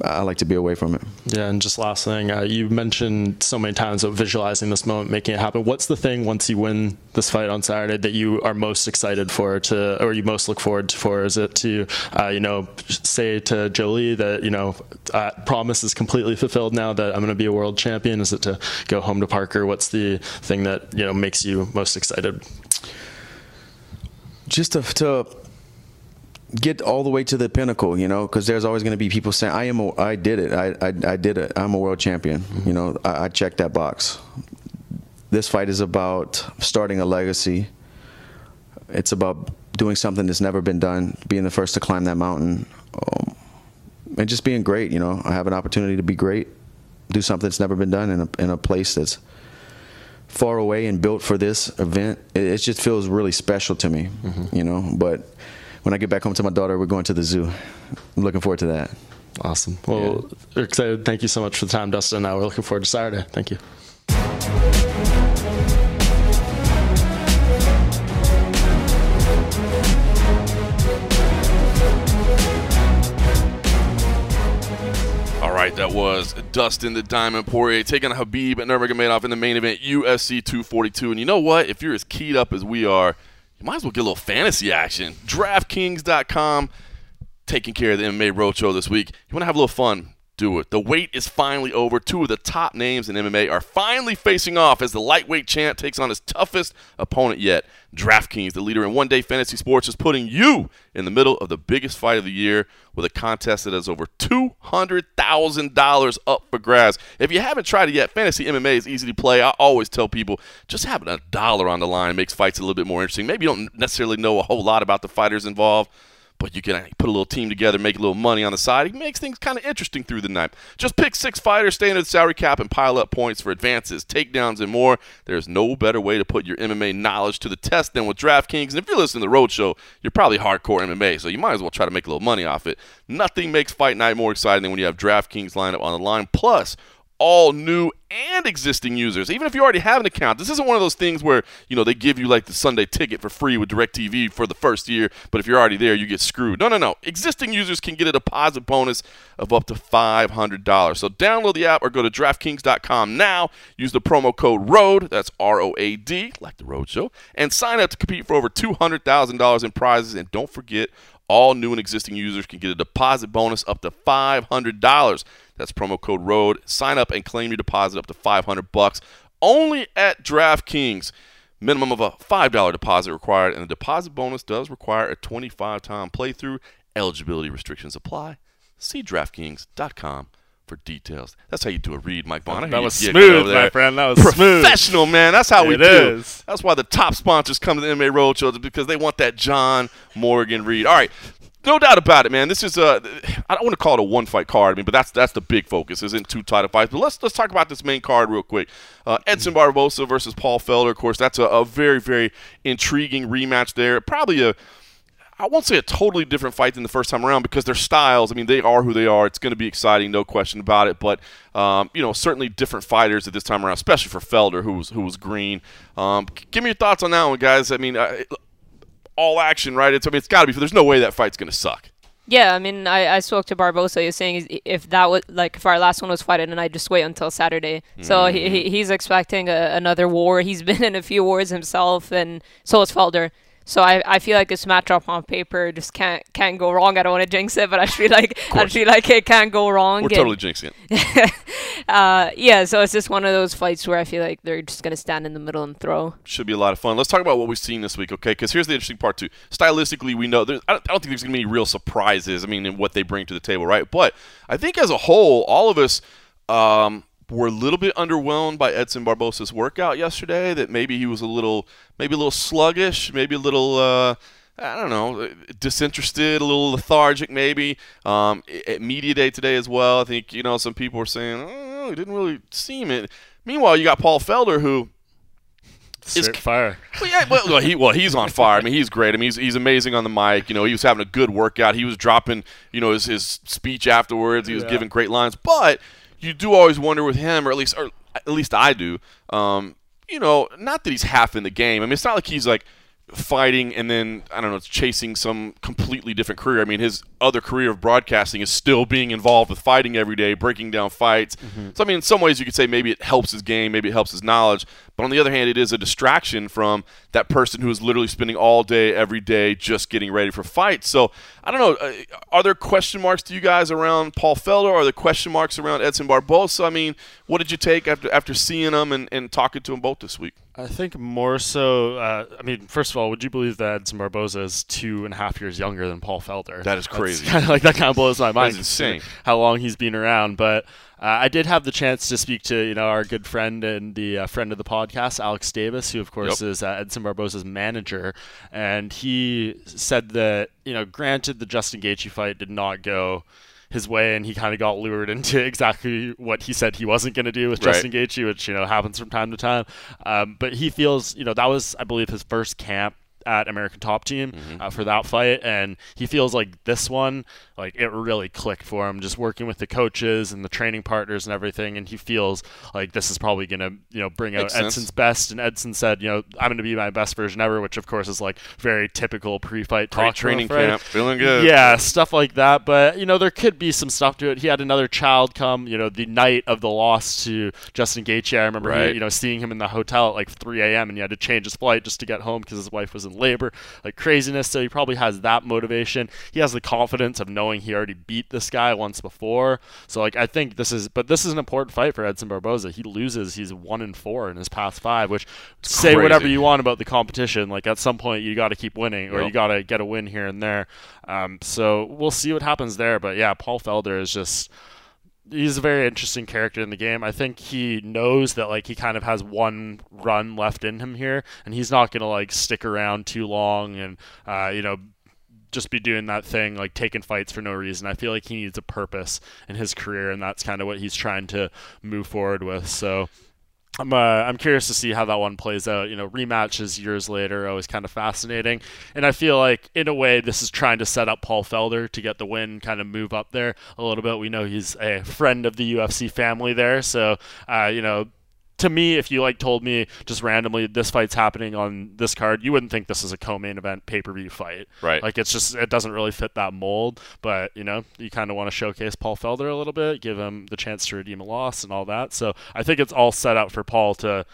I like to be away from it. Yeah, and just last thing, uh, you mentioned so many times of visualizing this moment, making it happen. What's the thing once you win this fight on Saturday that you are most excited for, to or you most look forward to for? Is it to, uh, you know, say to Jolie that you know, uh, promise is completely fulfilled now that I'm going to be a world champion? Is it to go home to Parker? What's the thing that you know makes you most excited? Just to, to get all the way to the pinnacle, you know, because there's always going to be people saying, "I am, a, I did it, I, I, I did it, I'm a world champion." Mm-hmm. You know, I, I checked that box. This fight is about starting a legacy. It's about doing something that's never been done, being the first to climb that mountain, um, and just being great. You know, I have an opportunity to be great, do something that's never been done in a in a place that's far away and built for this event. It, it just feels really special to me. Mm-hmm. You know, but when I get back home to my daughter, we're going to the zoo. I'm looking forward to that. Awesome. Well, yeah. excited. Thank you so much for the time, Dustin. Now we're looking forward to Saturday. Thank you. All right, that was Dustin the Diamond Poirier taking Khabib Nurmagomedov in the main event, UFC 242. And you know what? If you're as keyed up as we are, you might as well get a little fantasy action. DraftKings.com taking care of the MMA Roadshow this week. You want to have a little fun? Do it. The wait is finally over. Two of the top names in MMA are finally facing off as the lightweight champ takes on his toughest opponent yet. DraftKings, the leader in one day fantasy sports, is putting you in the middle of the biggest fight of the year with a contest that has over $200,000 up for grabs. If you haven't tried it yet, fantasy MMA is easy to play. I always tell people just having a dollar on the line makes fights a little bit more interesting. Maybe you don't necessarily know a whole lot about the fighters involved but you can put a little team together, make a little money on the side. It makes things kind of interesting through the night. Just pick six fighters, stay under the salary cap, and pile up points for advances, takedowns, and more. There's no better way to put your MMA knowledge to the test than with DraftKings. And if you're listening to the Roadshow, you're probably hardcore MMA, so you might as well try to make a little money off it. Nothing makes fight night more exciting than when you have DraftKings lineup on the line. Plus, all new and existing users. Even if you already have an account, this isn't one of those things where, you know, they give you like the Sunday ticket for free with DirecTV for the first year, but if you're already there, you get screwed. No, no, no. Existing users can get a deposit bonus of up to $500. So download the app or go to DraftKings.com now. Use the promo code ROAD, that's R O A D, like the Road Show, and sign up to compete for over $200,000 in prizes. And don't forget, all new and existing users can get a deposit bonus up to $500. That's promo code ROAD. Sign up and claim your deposit up to 500 bucks only at DraftKings. Minimum of a $5 deposit required, and the deposit bonus does require a 25 time playthrough. Eligibility restrictions apply. See DraftKings.com for details. That's how you do a read, Mike Bonner. That was smooth, my friend. That was professional, smooth. man. That's how we do. Is. That's why the top sponsors come to the MMA Roadshow because they want that John Morgan read. All right, no doubt about it, man. This is a I don't want to call it a one fight card. I mean, but that's that's the big focus. Isn't two title fights. But let's let's talk about this main card real quick. Uh, Edson Barboza versus Paul Felder. Of course, that's a, a very very intriguing rematch there. Probably a I won't say a totally different fight than the first time around because their styles, I mean, they are who they are. It's going to be exciting, no question about it. But, um, you know, certainly different fighters at this time around, especially for Felder, who was, who was green. Um, give me your thoughts on that one, guys. I mean, uh, all action, right? It's I mean, it's got to be. There's no way that fight's going to suck. Yeah, I mean, I, I spoke to Barboza. He's saying if that was like if our last one was fighting, and I just wait until Saturday. So mm-hmm. he, he's expecting a, another war. He's [LAUGHS] been in a few wars himself, and so is Felder. So I, I feel like this matchup on paper just can't can't go wrong. I don't want to jinx it, but I feel like I feel like it can't go wrong. We're and, totally jinxing it. [LAUGHS] uh, yeah, so it's just one of those fights where I feel like they're just gonna stand in the middle and throw. Should be a lot of fun. Let's talk about what we've seen this week, okay? Because here's the interesting part too. Stylistically, we know there's, I don't, I don't think there's gonna be any real surprises. I mean, in what they bring to the table, right? But I think as a whole, all of us. Um, were a little bit underwhelmed by Edson Barboza's workout yesterday. That maybe he was a little, maybe a little sluggish, maybe a little. Uh, I don't know, disinterested, a little lethargic, maybe. Um, at media day today as well, I think you know some people were saying, oh, he didn't really seem it. Meanwhile, you got Paul Felder, who is fire. Well, yeah, well, well, he well he's on fire. I mean, he's great. I mean, he's, he's amazing on the mic. You know, he was having a good workout. He was dropping, you know, his, his speech afterwards. He was Yeah. giving great lines. But you do always wonder with him, or at least, or at least I do. Um, you know, not that he's half in the game. I mean, it's not like he's like fighting and then I don't know, chasing some completely different career. I mean, his other career of broadcasting is still being involved with fighting every day, breaking down fights. So I mean, in some ways you could say maybe it helps his game, maybe it helps his knowledge, but on the other hand, it is a distraction from that person who is literally spending all day every day just getting ready for fights. So I don't know, uh, are there question marks to you guys around Paul Felder? Are there question marks around Edson Barboza? I mean, what did you take after after seeing them and, and talking to them both this week? I think more so. Uh, I mean, first of all, would you believe that Edson Barboza is two and a half years younger than Paul Felder? That is crazy. Kind of like that kind of blows my mind. That's insane. How long he's been around, but uh, I did have the chance to speak to you know our good friend and the uh, friend of the podcast, Alex Davis, who of course Yep. is uh, Edson Barboza's manager, and he said that you know, granted, the Justin Gaethje fight did not go his way, and he kind of got lured [LAUGHS] into exactly what he said he wasn't going to do with Right. Justin Gaethje, which you know happens from time to time. Um, but he feels, you know, that was, I believe, his first camp at American Top Team Mm-hmm. uh, for that fight, and he feels like this one, like it really clicked for him, just working with the coaches and the training partners and everything, and he feels like this is probably going to, you know, bring Makes out sense. Edson's best. And Edson said, you know, I'm going to be my best version ever, which of course is like very typical pre-fight talk. training camp, feeling good. Yeah, stuff like that. But you know, there could be some stuff to it. He had another child come. You know, the night of the loss to Justin Gaethje. I remember, he- you know, seeing him in the hotel at like 3 a.m. and he had to change his flight just to get home because his wife was in labor. Like craziness. So he probably has that motivation. He has the confidence of knowing he already beat this guy once before. So like, I think this is, but this is an important fight for Edson Barboza. He loses. He's one in four in his past five, which say whatever you want about the competition. Like at some point, you got to keep winning, or Yep. you got to get a win here and there. Um, so we'll see what happens there. But yeah, Paul Felder is just he's a very interesting character in the game. I think he knows that like he kind of has one run left in him here, and he's not gonna like stick around too long and uh, you know just be doing that thing like taking fights for no reason. I feel like he needs a purpose in his career, and that's kind of what he's trying to move forward with. So. I'm uh, I'm curious to see how that one plays out. You know, rematches years later always kind of fascinating, and I feel like in a way this is trying to set up Paul Felder to get the win, kind of move up there a little bit. We know he's a friend of the UFC family there, so uh, you know. To me, if you like told me just randomly this fight's happening on this card, you wouldn't think this is a co-main event pay-per-view fight. Right. Like it's just it doesn't really fit that mold. But you know, you kind of want to showcase Paul Felder a little bit, give him the chance to redeem a loss and all that. So I think it's all set up for Paul to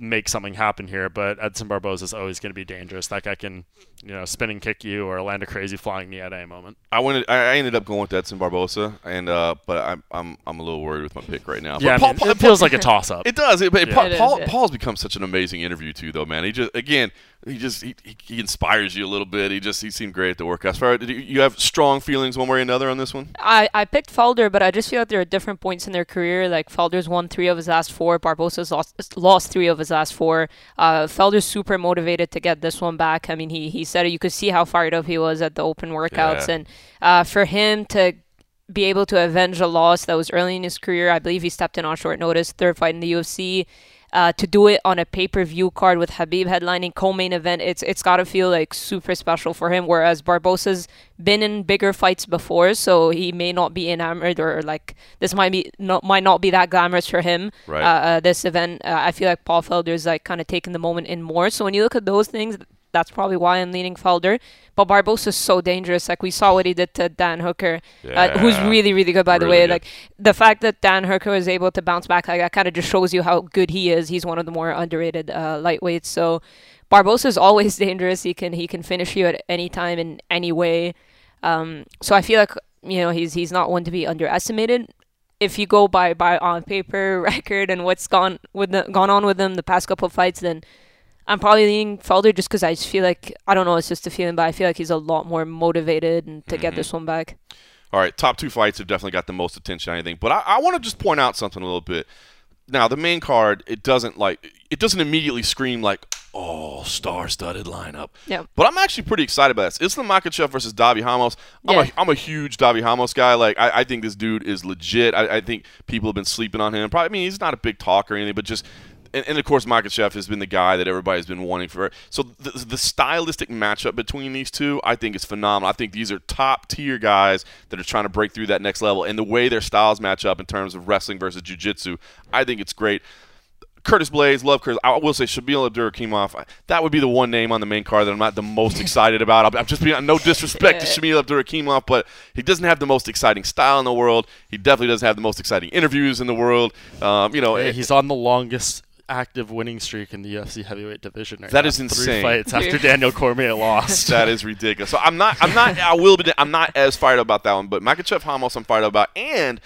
make something happen here. But Edson Barboza is always going to be dangerous. That guy can, you know, spinning kick you or land a crazy flying knee at any moment. I went. I I ended up going with Edson Barboza, and uh, but I'm I'm I'm a little worried with my pick right now. Yeah, but I mean, it feels like a toss-up. It does. It, but Yeah. Paul, It is, Paul, yeah. Paul's become such an amazing interview too, though, man. He just again, he just he, he, inspires you a little bit. He just he seemed great at the workouts. Did you, have strong feelings one way or another on this one? I, I picked Felder, but I just feel like there are different points in their career. Like Felder's won three of his last four, Barboza's lost lost three of his last four. Uh, Felder's super motivated to get this one back. I mean, he he said it. You could see how fired up he was at the open workouts, Yeah. and uh, for him to be able to avenge a loss that was early in his career, I believe he stepped in on short notice, third fight in the UFC. Uh, to do it on a pay-per-view card with Khabib headlining co-main event, it's it's got to feel like super special for him. Whereas Barboza's been in bigger fights before, so he may not be enamored or like this might be not might not be that glamorous for him. Right. Uh, uh, this event, uh, I feel like Paul Felder's like kind of taking the moment in more. So when you look at those things, that's probably why I'm leaning Felder. But Barboza's so dangerous. Like we saw what he did to Dan Hooker, uh, who's really really good by the Really way. good. Like the fact that Dan Hooker was able to bounce back like that kind of just shows you how good he is. He's one of the more underrated uh, lightweights. So Barboza is always [LAUGHS] dangerous. He can he can finish you at any time in any way. Um, so I feel like you know he's he's not one to be underestimated. If you go by by on paper [LAUGHS] record and what's gone with the, gone on with him the past couple of fights, then I'm probably leaning Felder just because I just feel like I don't know. It's just a feeling, but I feel like he's a lot more motivated and to get mm-hmm. this one back. All right, top two fights have definitely got the most attention. I think, but I, I want to just point out something a little bit. Now, the main card, it doesn't like it doesn't immediately scream like oh star-studded lineup. Yeah. But I'm actually pretty excited about this. Islam Makhachev versus Davi Ramos. I'm, Yeah. a, I'm a huge Davi Ramos guy. Like I, I think this dude is legit. I, I think people have been sleeping on him. Probably, I mean, he's not a big talker or anything, but just and, and of course, Makhachev has been the guy that everybody's been wanting for. So the, the stylistic matchup between these two, I think, is phenomenal. I think these are top tier guys that are trying to break through that next level, and the way their styles match up in terms of wrestling versus jiu-jitsu, I think it's great. Curtis Blaydes, love Curtis. I will say Shamil Abdurakhimov. That would be the one name on the main card that I'm not the most [LAUGHS] excited about. I'm just being no disrespect to Shamil Abdurakhimov, but he doesn't have the most exciting style in the world. He definitely doesn't have the most exciting interviews in the world. Um, you know, Yeah, he's on the longest active winning streak in the UFC heavyweight division. Right That now. is Three fights after Daniel Cormier [LAUGHS] lost. that is ridiculous. So I'm not, I'm not, I will be, I'm not as fired up about that one, but Makhachev Ramos I'm fired up about, and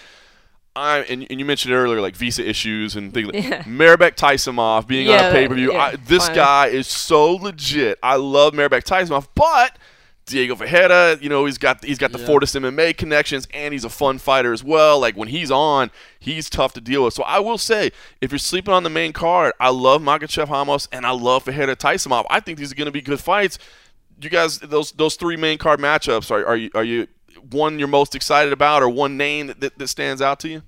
I and, and you mentioned earlier like visa issues and things. Like Yeah. Mairbek Taisumov being on a pay per view. yeah, this fine. guy is so legit. I love Mairbek Taisumov, but. Diego Ferreira, you know, he's got he's got the Yeah. Fortis MMA connections, and he's a fun fighter as well. Like when he's on, he's tough to deal with. So I will say, if you're sleeping on the main card, I love Makhachev Ramos and I love Ferreira Taisumov. I think these are going to be good fights you guys those those three main card matchups are, are you are you one you're most excited about or one name that, that, that stands out to you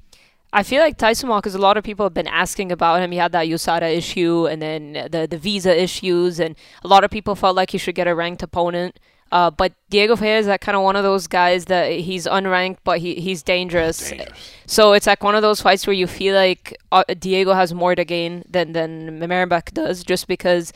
I feel like Tyson Wall, because a lot of people have been asking about him. He had that USADA issue and then the the visa issues, and a lot of people felt like he should get a ranked opponent. Uh, but Diego Ferreira is that kind of one of those guys that he's unranked, but he, he's dangerous. So it's like one of those fights where you feel like uh, Diego has more to gain than than Mairbek does, just because.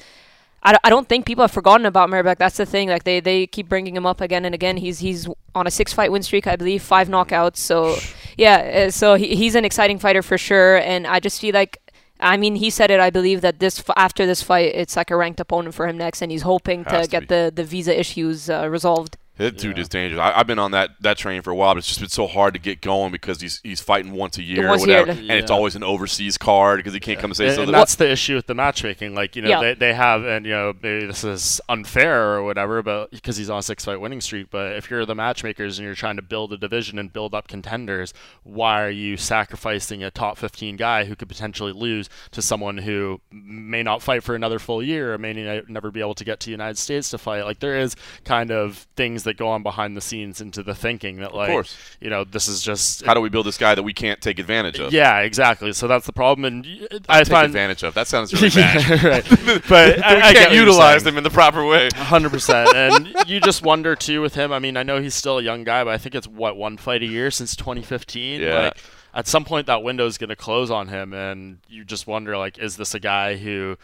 I, I don't think people have forgotten about Mairbek. That's the thing. Like they, they keep bringing him up again and again. He's he's on a six fight win streak, I believe, five knockouts. So yeah, uh, so he, he's an exciting fighter for sure. And I just feel like, I mean, he said it. I believe that this after this fight, it's like a ranked opponent for him next, and he's hoping Has to to get the the visa issues uh, resolved. That dude Yeah. is dangerous I, i've been on that that train for a while but it's just been so hard to get going because he's he's fighting once a year Once or a year, whatever the- and it's always an overseas card because he can't come and say and, something and that's the issue with the matchmaking. Like you know, Yeah. they, they have, and you know, maybe this is unfair or whatever, but because he's on a six fight winning streak. But if you're the matchmakers and you're trying to build a division and build up contenders, why are you sacrificing a top 15 guy who could potentially lose to someone who may not fight for another full year or may ne- never be able to get to the United States to fight? Like there is kind of things that go on behind the scenes into the thinking that like you know this is just how do we build this guy that we can't take advantage of yeah exactly. So that's the problem, and I take find advantage of that sounds [LAUGHS] really bad right. [LAUGHS] But I, we I can't utilize them in the proper way Hundred percent, and you just wonder too with him. I mean, I know he's still a young guy, but I think it's what one fight a year since 2015. Yeah. Like, at some point, that window is going to close on him, and you just wonder, like, is this a guy who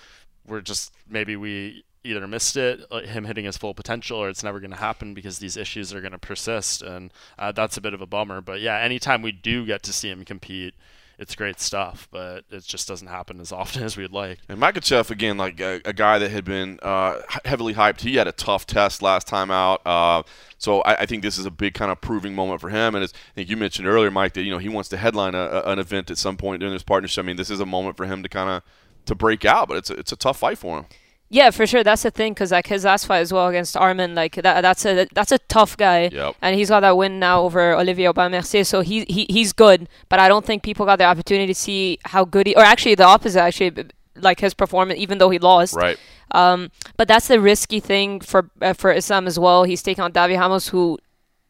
we're just maybe we either missed it, uh, him hitting his full potential, or it's never going to happen because these issues are going to persist, and uh, that's a bit of a bummer. But yeah, anytime we do get to see him compete. It's great stuff, but it just doesn't happen as [LAUGHS] often as we'd like. And Makhachev, again, like a, a guy that had been uh, heavily hyped. He had a tough test last time out. Uh, so I, I think this is a big kind of proving moment for him. And as I think you mentioned earlier, Mike, that you know he wants to headline a, a- an event at some point during this partnership. I mean, this is a moment for him to kind of to break out, but it's a, it's a tough fight for him. Yeah, for sure. That's the thing, because like his last fight as well against Arman, like that, that's a that's a tough guy, Yep. and he's got that win now over Olivier Aubin-Mercier, so he, he he's good. But I don't think people got the opportunity to see how good he, or actually the opposite, actually, like his performance, even though he lost. Right. Um, but that's the risky thing for uh, for Islam as well. He's taking on Davi Ramos, who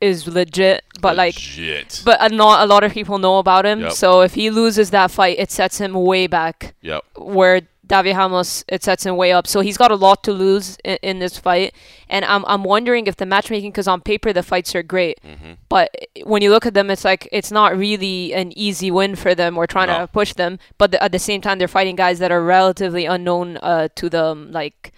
is legit, but like. Legit. But uh, not a lot of people know about him. Yep. So if he loses that fight, it sets him way back yep. where Davi Ramos it sets him way up. So he's got a lot to lose in, in this fight, and I'm I'm wondering if the matchmaking, because on paper the fights are great, Mm-hmm. but when you look at them, it's like it's not really an easy win for them. We're trying No. to push them, but the, at the same time they're fighting guys that are relatively unknown uh, to the um, like.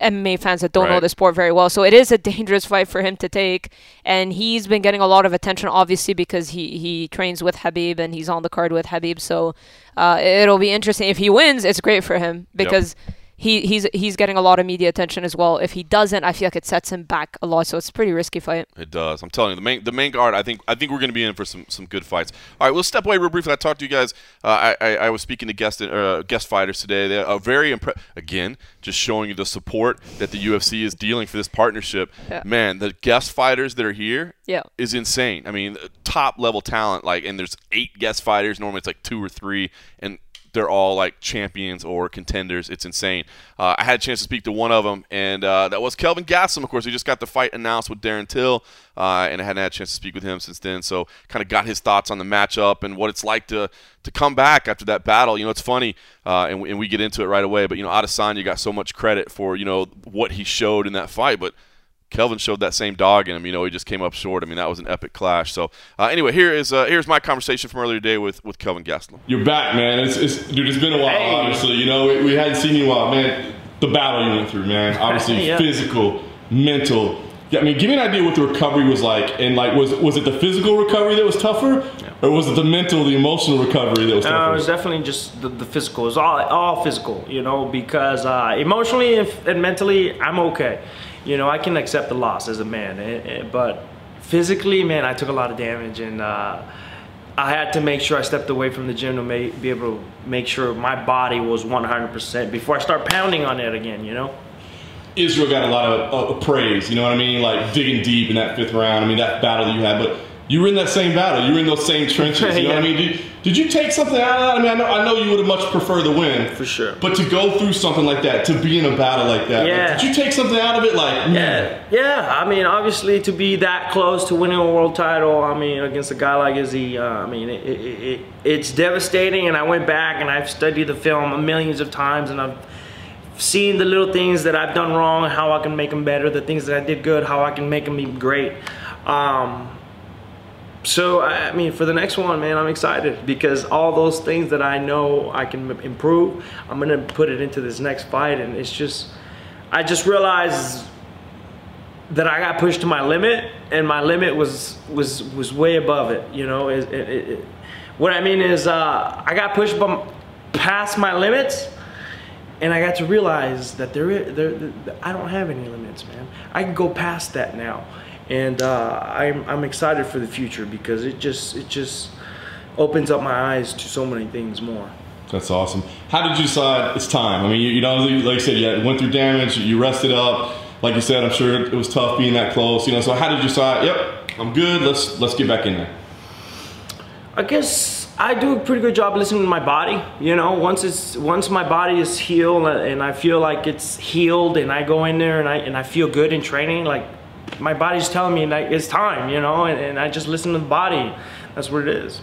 MMA fans that don't know the sport very well. So it is a dangerous fight for him to take. And he's been getting a lot of attention, obviously, because he, he trains with Khabib and he's on the card with Khabib. So uh, it'll be interesting. If he wins, it's great for him because he, he's he's getting a lot of media attention as well. If he doesn't, I feel like it sets him back a lot. So it's a pretty risky fight. It does. I'm telling you, the main the main guard. I think I think we're going to be in for some some good fights. All right, we'll step away real briefly. I talked to you guys. Uh, I, I I was speaking to guest uh, guest fighters today. They are very impressed. Again, just showing you the support that the UFC is dealing for this partnership. Yeah. Man, the guest fighters that are here Yeah. is insane. I mean, top level talent. Like, and there's eight guest fighters. Normally, it's like two or three, and they're all like champions or contenders. It's insane. Uh, I had a chance to speak to one of them, and uh, that was Kelvin Gastelum. Of course, he just got the fight announced with Darren Till, uh, and I hadn't had a chance to speak with him since then. So, kind of got his thoughts on the matchup and what it's like to to come back after that battle. You know, it's funny, uh, and, we, and we get into it right away. But you know, Adesanya got so much credit for you know what he showed in that fight, but Kelvin showed that same dog in him. You know, he just came up short. I mean, that was an epic clash. So, uh, anyway, here is uh, here's my conversation from earlier today with with Kelvin Gastelum. You're back, man. It's, it's dude. It's been a while. Hey. Obviously, you know, we, we, hadn't seen you in a while, man. The battle you went through, man. [LAUGHS] Obviously, yeah. physical, mental. Yeah, I mean, give me an idea what the recovery was like, and like, was was it the physical recovery that was tougher, yeah. or was it the mental, the emotional recovery that was tougher? Uh, it was definitely just the, the physical. It was all all physical, you know, because uh, emotionally and mentally, I'm okay you know, I can accept the loss as a man, eh, eh, but physically, man, I took a lot of damage and uh, I had to make sure I stepped away from the gym to make, be able to make sure my body was 100% before I start pounding on it again, you know? Israel got a lot of uh, praise, you know what I mean? Like digging deep in that fifth round. I mean, that battle that you had, but you were in that same battle. You were in those same trenches. You know yeah. what I [LAUGHS] mean? Did, did you take something out of that? I mean, I know, I know you would have much preferred the win. For sure. But to go through something like that, to be in a battle like that, yeah. Like, did you take something out of it? Like, yeah. Yeah, I mean, obviously, to be that close to winning a world title, I mean, against a guy like Izzy, uh, I mean, it, it, it, it's devastating. And I went back and I've studied the film millions of times and I've seen the little things that I've done wrong, how I can make them better, the things that I did good, how I can make them even great. Um, so I mean, for the next one, man, I'm excited because all those things that I know I can improve, I'm gonna put it into this next fight, and it's just, I just realized that I got pushed to my limit, and my limit was was was way above it. You know, it, it, it, what I mean is, uh, I got pushed past my limits, and I got to realize that there, there, I don't have any limits, man. I can go past that now and uh, I'm, I'm excited for the future because it just it just opens up my eyes to so many things more. That's awesome. How did you decide it's time? I mean, you, you know, like I said, you went through damage, you rested up. Like you said, I'm sure it was tough being that close. You know, so how did you decide? Yep, I'm good. Let's let's get back in there. I guess I do a pretty good job listening to my body. You know, once it's once my body is healed and I feel like it's healed, and I go in there and I and I feel good in training, like my body's telling me like it's time, you know, and, and I just listen to the body. That's what it is.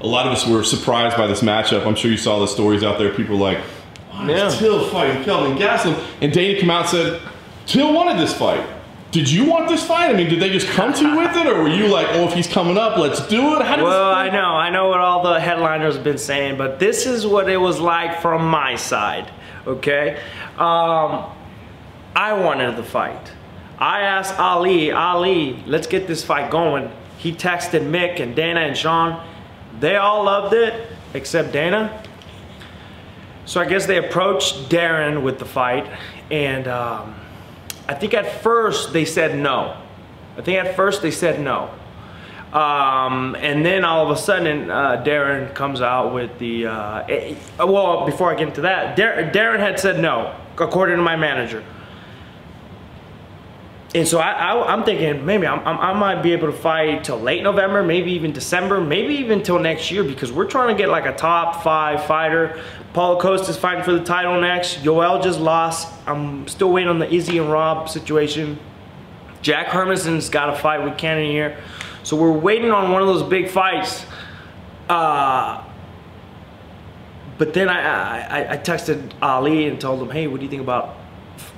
A lot of us were surprised by this matchup. I'm sure you saw the stories out there. People like, why yeah. Till fighting Kelvin Gastelum? And Dana came out and said, Till wanted this fight. Did you want this fight? I mean, did they just come to you with it, or were you like, "Oh, if he's coming up, let's do it"? well, I know, I know what all the headliners have been saying, but this is what it was like from my side. Okay, um, I wanted the fight. I asked Ali, Ali, let's get this fight going. He texted Mick and Dana and Sean. They all loved it, except Dana. So I guess they approached Darren with the fight, and um, I think at first they said no. I think at first they said no. Um, and then all of a sudden, uh, Darren comes out with the, uh, it, well, before I get into that, Dar Darren had said no, according to my manager and so I, am thinking maybe I'm, I'm, i might be able to fight till late November, maybe even December, maybe even till next year because we're trying to get like a top five fighter. Paulo Costa is fighting for the title next. Yoel just lost. I'm still waiting on the Izzy and Rob situation. Jack Hermansson's got a fight with Cannon here. So we're waiting on one of those big fights. Uh, but then I, I, I texted Ali and told him, hey, what do you think about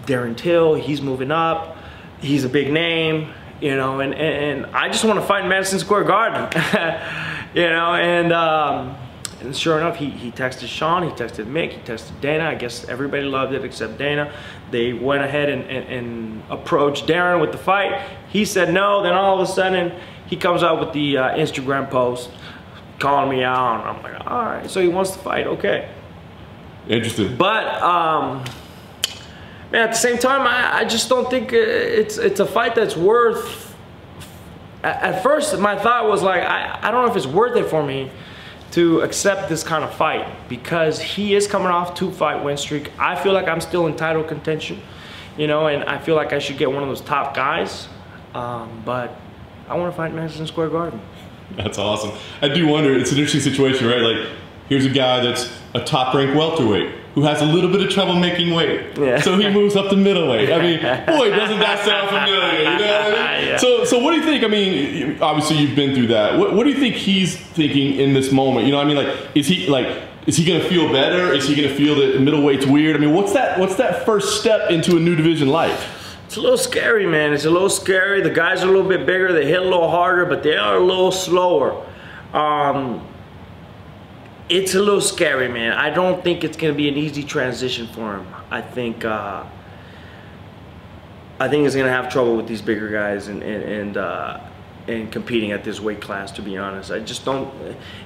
Darren Till? He's moving up he's a big name, you know, and, and, I just want to fight in Madison Square Garden, [LAUGHS] you know, and, um, and sure enough, he, he texted Sean, he texted Mick, he texted Dana. I guess everybody loved it except Dana. They went ahead and, and, and approached Darren with the fight. He said no, then all of a sudden, he comes out with the uh, Instagram post calling me out. And I'm like, all right, so he wants to fight, okay. Interesting. But, um, man, at the same time, I, I just don't think it's it's a fight that's worth. At first, my thought was like, I, I don't know if it's worth it for me to accept this kind of fight because he is coming off two fight win streak. I feel like I'm still in title contention, you know, and I feel like I should get one of those top guys. Um, but I want to fight Madison Square Garden. That's awesome. I do wonder. It's an interesting situation, right? Like here's a guy that's a top ranked welterweight who has a little bit of trouble making weight. Yeah. So he moves up to middleweight. I mean, [LAUGHS] boy, doesn't that sound familiar? You know what I mean? Yeah. So, so what do you think? I mean, obviously you've been through that. What, what do you think he's thinking in this moment? You know, what I mean, like, is he like? Is he going to feel better? Is he going to feel that middleweight's weird? I mean, what's that? What's that first step into a new division life? It's a little scary, man. It's a little scary. The guys are a little bit bigger. They hit a little harder, but they are a little slower. Um, it's a little scary, man. I don't think it's to be an easy transition for him. I think uh, I think he's to have trouble with these bigger guys and and and, uh, and competing at this weight class. To be honest, I just don't.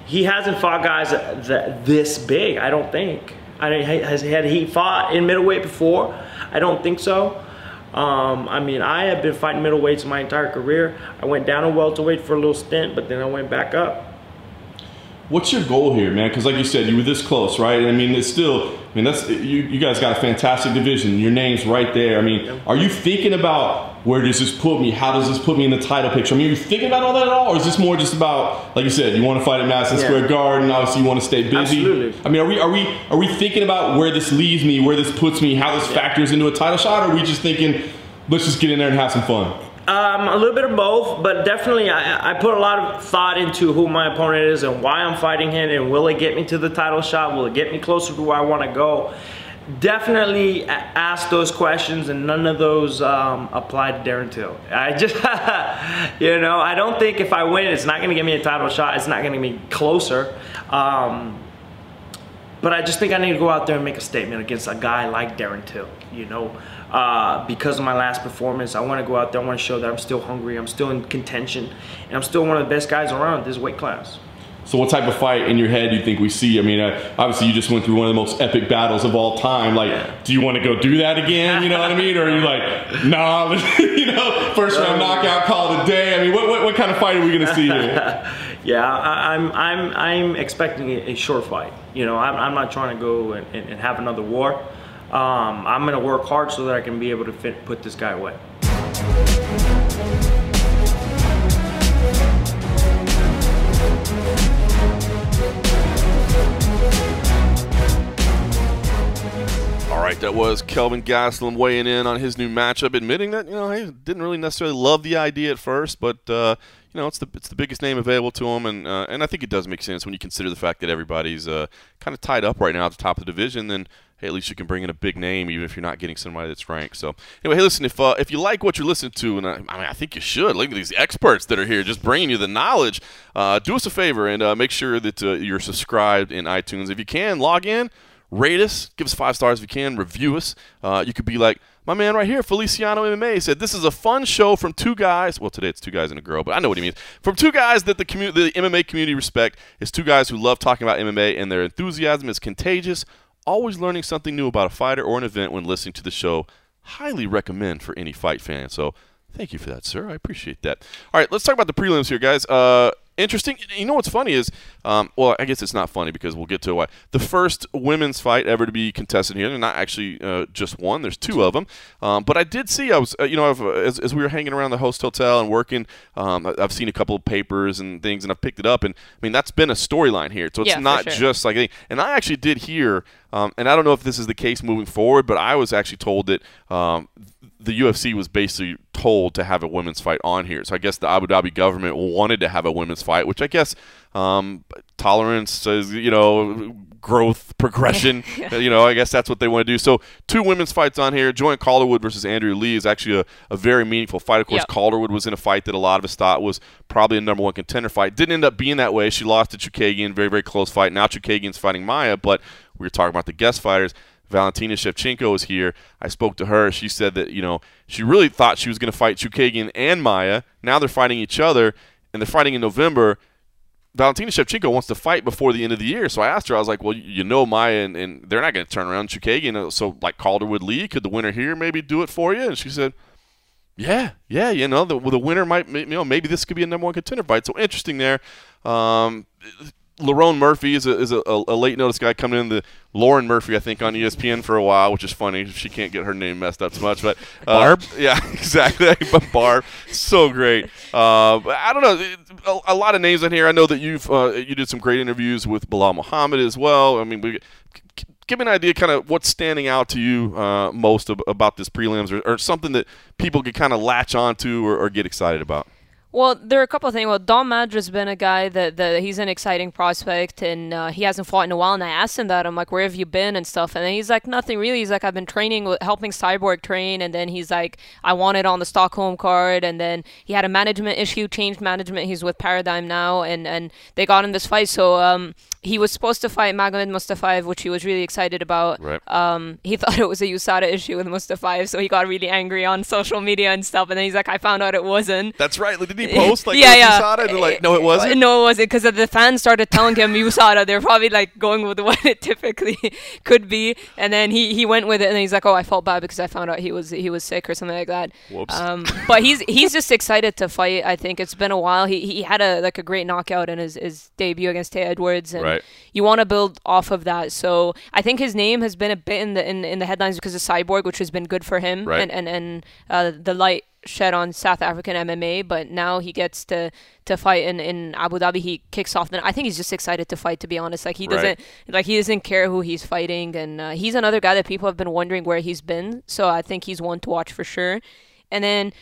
He hasn't fought guys that, this big. I don't think. I has had he fought in middleweight before? I don't think so. Um, I mean, I have been fighting middleweights my entire career. I went down to welterweight for a little stint, but then I went back up. What's your goal here, man? Because like you said, you were this close, right? I mean, it's still. I mean, that's you. You guys got a fantastic division. Your name's right there. I mean, are you thinking about where does this put me? How does this put me in the title picture? I mean, are you thinking about all that at all, or is this more just about, like you said, you want to fight at Madison Yeah. Square Garden? Obviously, you want to stay busy. Absolutely. I mean, are we are we are we thinking about where this leaves me, where this puts me, how this factors into a title shot, or are we just thinking, let's just get in there and have some fun? Um, a little bit of both, but definitely I, I put a lot of thought into who my opponent is and why I'm fighting him, and will it get me to the title shot? Will it get me closer to where I want to go? Definitely ask those questions, and none of those um, apply to Darren Till. I just, [LAUGHS] you know, I don't think if I win, it's not going to get me a title shot. It's not going to get me closer. Um, but I just think I need to go out there and make a statement against a guy like Darren Till. You know, uh, because of my last performance, I want to go out there. I want to show that I'm still hungry. I'm still in contention, and I'm still one of the best guys around this weight class. So, what type of fight in your head do you think we see? I mean, uh, obviously, you just went through one of the most epic battles of all time. Like, do you want to go do that again? You know what I mean? Or are you like, [LAUGHS] nah, [LAUGHS] you know, first round knockout, call it a day? I mean, what, what, what kind of fight are we going to see here? [LAUGHS] Yeah, I, I'm I'm I'm expecting a, a short fight. You know, I'm, I'm not trying to go and, and, and have another war. Um, I'm gonna work hard so that I can be able to fit, put this guy away. All right, that was Kelvin Gastelum weighing in on his new matchup, admitting that you know he didn't really necessarily love the idea at first, but uh, you know it's the it's the biggest name available to him, and uh, and I think it does make sense when you consider the fact that everybody's uh, kind of tied up right now at the top of the division. Then hey, at least you can bring in a big name, even if you're not getting somebody that's ranked. So anyway, hey, listen, if uh, if you like what you're listening to, and I, I mean I think you should, look at these experts that are here, just bringing you the knowledge. Uh, do us a favor and uh, make sure that uh, you're subscribed in iTunes. If you can, log in rate us, give us five stars if you can, review us. Uh, you could be like my man right here, Feliciano MMA said, "This is a fun show from two guys. Well, today it's two guys and a girl, but I know what he means. From two guys that the community, the MMA community respect. Is two guys who love talking about MMA and their enthusiasm is contagious. Always learning something new about a fighter or an event when listening to the show. Highly recommend for any fight fan. So." Thank you for that, sir. I appreciate that. All right, let's talk about the prelims here, guys. Uh, interesting. You know what's funny is, um, well, I guess it's not funny because we'll get to why. The first women's fight ever to be contested here. They're not actually uh, just one. There's two of them. Um, but I did see. I was, uh, you know, I've, uh, as, as we were hanging around the host hotel and working, um, I've seen a couple of papers and things, and I've picked it up. And I mean, that's been a storyline here. So it's Yeah, not sure. just like. And I actually did hear, um, and I don't know if this is the case moving forward, but I was actually told that. Um, the UFC was basically told to have a women's fight on here. So I guess the Abu Dhabi government wanted to have a women's fight, which I guess um, tolerance says, you know, growth, progression. [LAUGHS] you know, I guess that's what they want to do. So two women's fights on here. Joanne Calderwood versus Andrea Lee is actually a, a very meaningful fight. Of course, Yep. Calderwood was in a fight that a lot of us thought was probably a number one contender fight. Didn't end up being that way. She lost to Chookagian, very, very close fight. Now Chookagian's fighting Maia, but we were talking about the guest fighters. Valentina Shevchenko is here. I spoke to her. She said that, you know, she really thought she was going to fight Chookagian and Maia. Now they're fighting each other, and they're fighting in November. Valentina Shevchenko wants to fight before the end of the year. So I asked her, I was like, well, you know Maia, and, and they're not going to turn around Chookagian. So, like, Calderwood Lee, could the winner here maybe do it for you? And she said, yeah, yeah, you know, the, the winner might, you know, maybe this could be a number one contender fight. So interesting there. Um, Lerone Murphy is a, is a, a late notice guy coming in. The Lauren Murphy, I think, on ESPN for a while, which is funny. She can't get her name messed up too much, but uh, Barb. [LAUGHS] Yeah, [LAUGHS] exactly. [LAUGHS] But Barb, so great. Uh, I don't know. A, a lot of names in here. I know that you've uh, you did some great interviews with Belal Muhammad as well. I mean, we, give me an idea, kind of what's standing out to you uh, most ab- about this prelims, or, or something that people could kind of latch onto or, or get excited about. Well, there are a couple of things. Well, Don Madge's been a guy that, that he's an exciting prospect, and uh, he hasn't fought in a while. And I asked him that. I'm like, "Where have you been?" and stuff. And then he's like, "Nothing really." He's like, "I've been training, helping Cyborg train." And then he's like, "I wanted on the Stockholm card." And then he had a management issue, changed management. He's with Paradigm now, and and they got in this fight. So um, he was supposed to fight Magomed Mustafaev, which he was really excited about. Right. Um, he [LAUGHS] thought it was a USADA issue with Mustafaev, so he got really angry on social media and stuff. And then he's like, "I found out it wasn't." That's right. Like, did he [LAUGHS] post like yeah, yeah. USADA? And like, no, it wasn't. No, it wasn't because the fans started telling him [LAUGHS] USADA. They're probably like going with what it typically could be, and then he, he went with it, and he's like, "Oh, I felt bad because I found out he was he was sick or something like that." Whoops. Um, but he's he's just excited to fight. I think it's been a while. He he had a like a great knockout in his, his debut against Tay Edwards, and Right. You want to build off of that. So I think his name has been a bit in the in, in the headlines because of Cyborg, which has been good for him, Right. and and and uh, the light shed on South African MMA. But now he gets to to fight in, in Abu Dhabi. He kicks off. Then I think he's just excited to fight. To be honest, like he doesn't like he doesn't care who he's fighting, and uh, he's another guy that people have been wondering where he's been. So I think he's one to watch for sure. And then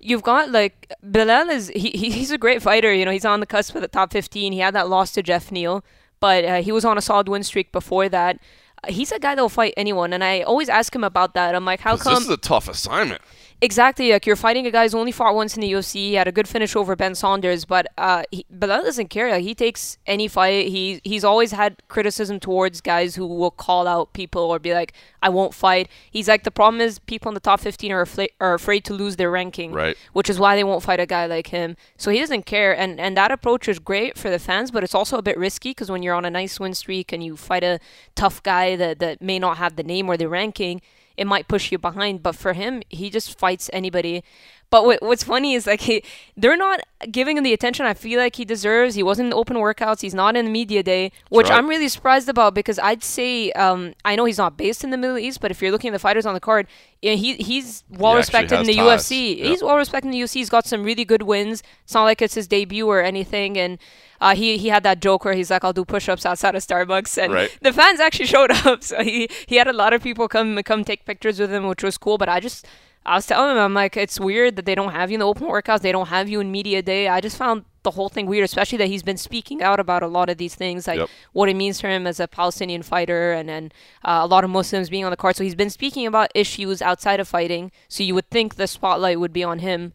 you've got like Belal is he, he he's a great fighter. You know, he's on the cusp of the top 15. He had that loss to Jeff Neal, but uh, he was on a solid win streak before that. Uh, He's a guy that'll fight anyone, and I always ask him about that. I'm like, how come? This is a tough assignment. Exactly, like you're fighting a guy who's only fought once in the UFC. He had a good finish over Ben Saunders, but uh, he, Belal doesn't care. Like, he takes any fight. He he's always had criticism towards guys who will call out people or be like, "I won't fight." He's like, the problem is people in the top 15 are afla- are afraid to lose their ranking, Right. Which is why they won't fight a guy like him. So he doesn't care, and and that approach is great for the fans, but it's also a bit risky because when you're on a nice win streak and you fight a tough guy that that may not have the name or the ranking it might push you behind. But for him, he just fights anybody. But what, what's funny is like he, they're not giving him the attention I feel like he deserves. He wasn't in the open workouts. He's not in the media day, which right. I'm really surprised about because I'd say um, I know he's not based in the Middle East, but if you're looking at the fighters on the card, yeah, he he's well respected in the ties. UFC. Yeah. He's well respected in the UFC. He's got some really good wins. It's not like it's his debut or anything, and. Uh, he he had that joke where he's like, "I'll do push-ups outside of Starbucks," and Right. the fans actually [LAUGHS] showed up. So he he had a lot of people come come take pictures with him, which was cool. But I just I was telling him, I'm like, it's weird that they don't have you in the open workouts. They don't have you in media day. I just found the whole thing weird, especially that he's been speaking out about a lot of these things, like Yep. what it means for him as a Palestinian fighter, and then uh, a lot of Muslims being on the card. So he's been speaking about issues outside of fighting. So you would think the spotlight would be on him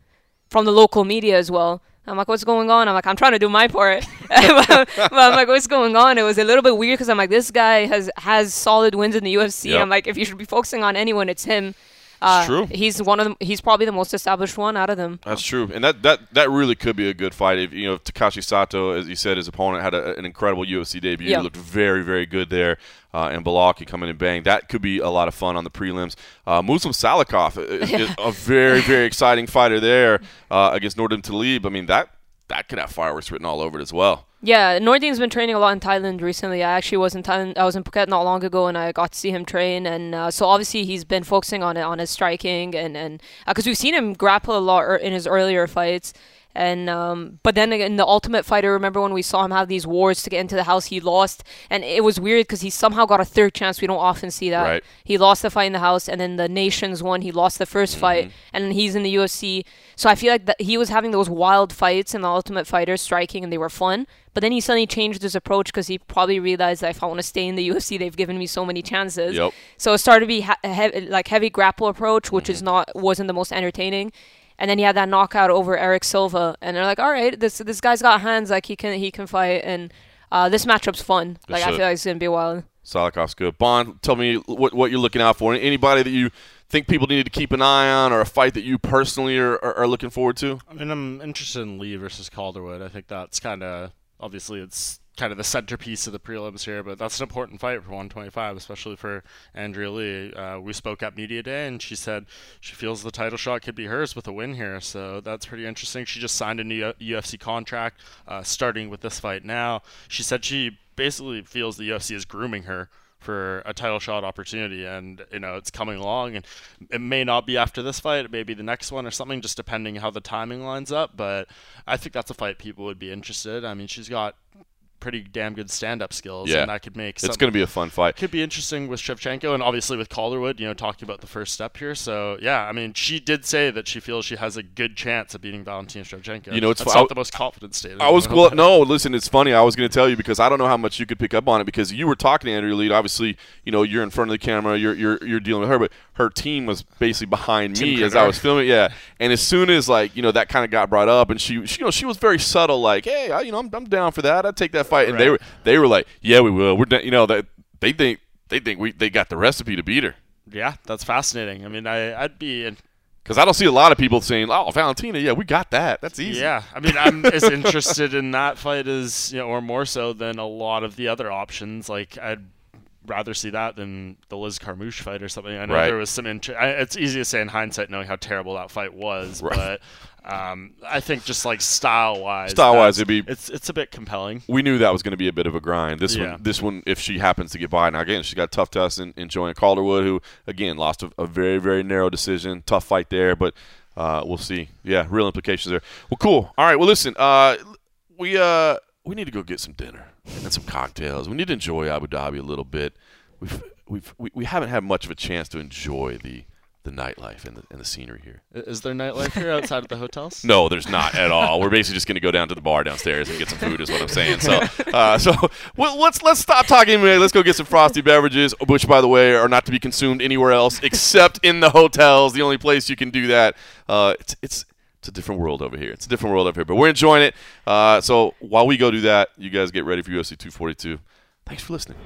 from the local media as well. I'm like, what's going on? I'm like, I'm trying to do my part. [LAUGHS] but I'm like, what's going on? It was a little bit weird because I'm like, this guy has has solid wins in the UFC. Yep. I'm like, if you should be focusing on anyone, it's him. Uh, true. He's one of them. He's probably the most established one out of them. That's true, and that, that, that really could be a good fight. If you know, Takashi Sato, as you said, his opponent had a, an incredible UFC debut. Yeah. He looked very, very good there, uh, and come in and bang. That could be a lot of fun on the prelims. Uh, Muslim Salikov is, is [LAUGHS] a very, very exciting fighter there uh, against Nordine Taleb. I mean, that that could have fireworks written all over it as well. Yeah, Nordine's been training a lot in Thailand recently. I actually was in Thailand. I was in Phuket not long ago, and I got to see him train. And uh, so obviously he's been focusing on on his striking, and and because we've seen him grapple a lot er- in his earlier fights. And um, but then in the Ultimate Fighter, remember when we saw him have these wars to get into the house? He lost, and it was weird because he somehow got a third chance. We don't often see that. Right. He lost the fight in the house, and then the Nations won. He lost the 1st fight, and he's in the UFC. So I feel like that he was having those wild fights in the Ultimate Fighter, striking, and they were fun. But then he suddenly changed his approach because he probably realized that if I want to stay in the UFC, they've given me so many chances. Yep. So it started to be ha- he- like heavy grapple approach, which is not wasn't the most entertaining. And then he had that knockout over Erick Silva, and they're like, "All right, this this guy's got hands, like he can he can fight." And uh, this matchup's fun. Like I feel like it's gonna be wild. Salikov's good. Bohn, tell me what, what you're looking out for. Anybody that you think people need to keep an eye on, or a fight that you personally are, are, are looking forward to? I mean, I'm interested in Lee versus Calderwood. I think that's kind of obviously it's kind of the centerpiece of the prelims here, but that's an important fight for 125, especially for Andrea Lee. Uh, we spoke at Media Day, and she said she feels the title shot could be hers with a win here, so that's pretty interesting. She just signed a new UFC contract, uh, starting with this fight now. She said she basically feels the UFC is grooming her for a title shot opportunity and you know it's coming along and it may not be after this fight it may be the next one or something just depending how the timing lines up but i think that's a fight people would be interested i mean she's got pretty damn good stand-up skills, Yeah. and that could make It's going to be a fun fight. could be interesting with Shevchenko and obviously with Calderwood, you know, talking about the first step here. So yeah, I mean, she did say that she feels she has a good chance of beating Valentina Shevchenko. You know, it's That's not I- the most confident statement. I was well, no. Listen, it's funny. I was going to tell you because I don't know how much you could pick up on it because you were talking to Andrea Lee. Obviously, you know you're in front of the camera. You're you're you're dealing with her, but her team was basically behind me as I was filming. Yeah, and as soon as like you know that kind of got brought up, and she, she you know she was very subtle, like, hey, I, you know I'm, I'm down for that. I'd take that fight, and they were they were like, yeah, we will. We're da-" you know that they think they think we they got the recipe to beat her. Yeah, that's fascinating. I mean, I I'd be in, Because I don't see a lot of people saying, "Oh, Valentina, yeah, we got that. That's easy." Yeah, I mean, I'm [LAUGHS] as interested in that fight as you know, or more so than a lot of the other options. Like, I'd rather see that than the Liz Carmouche fight or something. I know Right. there was some. interest. It's easy to say in hindsight, knowing how terrible that fight was, Right. but um, I think just like style wise, Style-wise, it'd be- it's it's a bit compelling. we knew that was going to be a bit of a grind. This Yeah. one, this one, if she happens to get by, now again, she's got tough test in, in Joanna Calderwood, who again lost a, a very, very narrow decision. Tough fight there, but uh, we'll see. Yeah, real implications there. Well, cool. All right. Well, listen, uh, we uh, we need to go get some dinner and some cocktails. We need to enjoy Abu Dhabi a little bit. We've we've we, we haven't had much of a chance to enjoy the the nightlife and the, and the scenery here. Is there nightlife here outside of the hotels? [LAUGHS] No, there's not at all. We're basically just going to go down to the bar downstairs and get some food, is what I'm saying. So, uh, [LAUGHS] so well, let's let's stop talking. Let's go get some frosty beverages, which, by the way, are not to be consumed anywhere else except in the hotels. The only place you can do that. Uh, it's it's it's a different world over here. It's a different world over here, but we're enjoying it. Uh, so while we go do that, you guys get ready for UFC 242. Thanks for listening.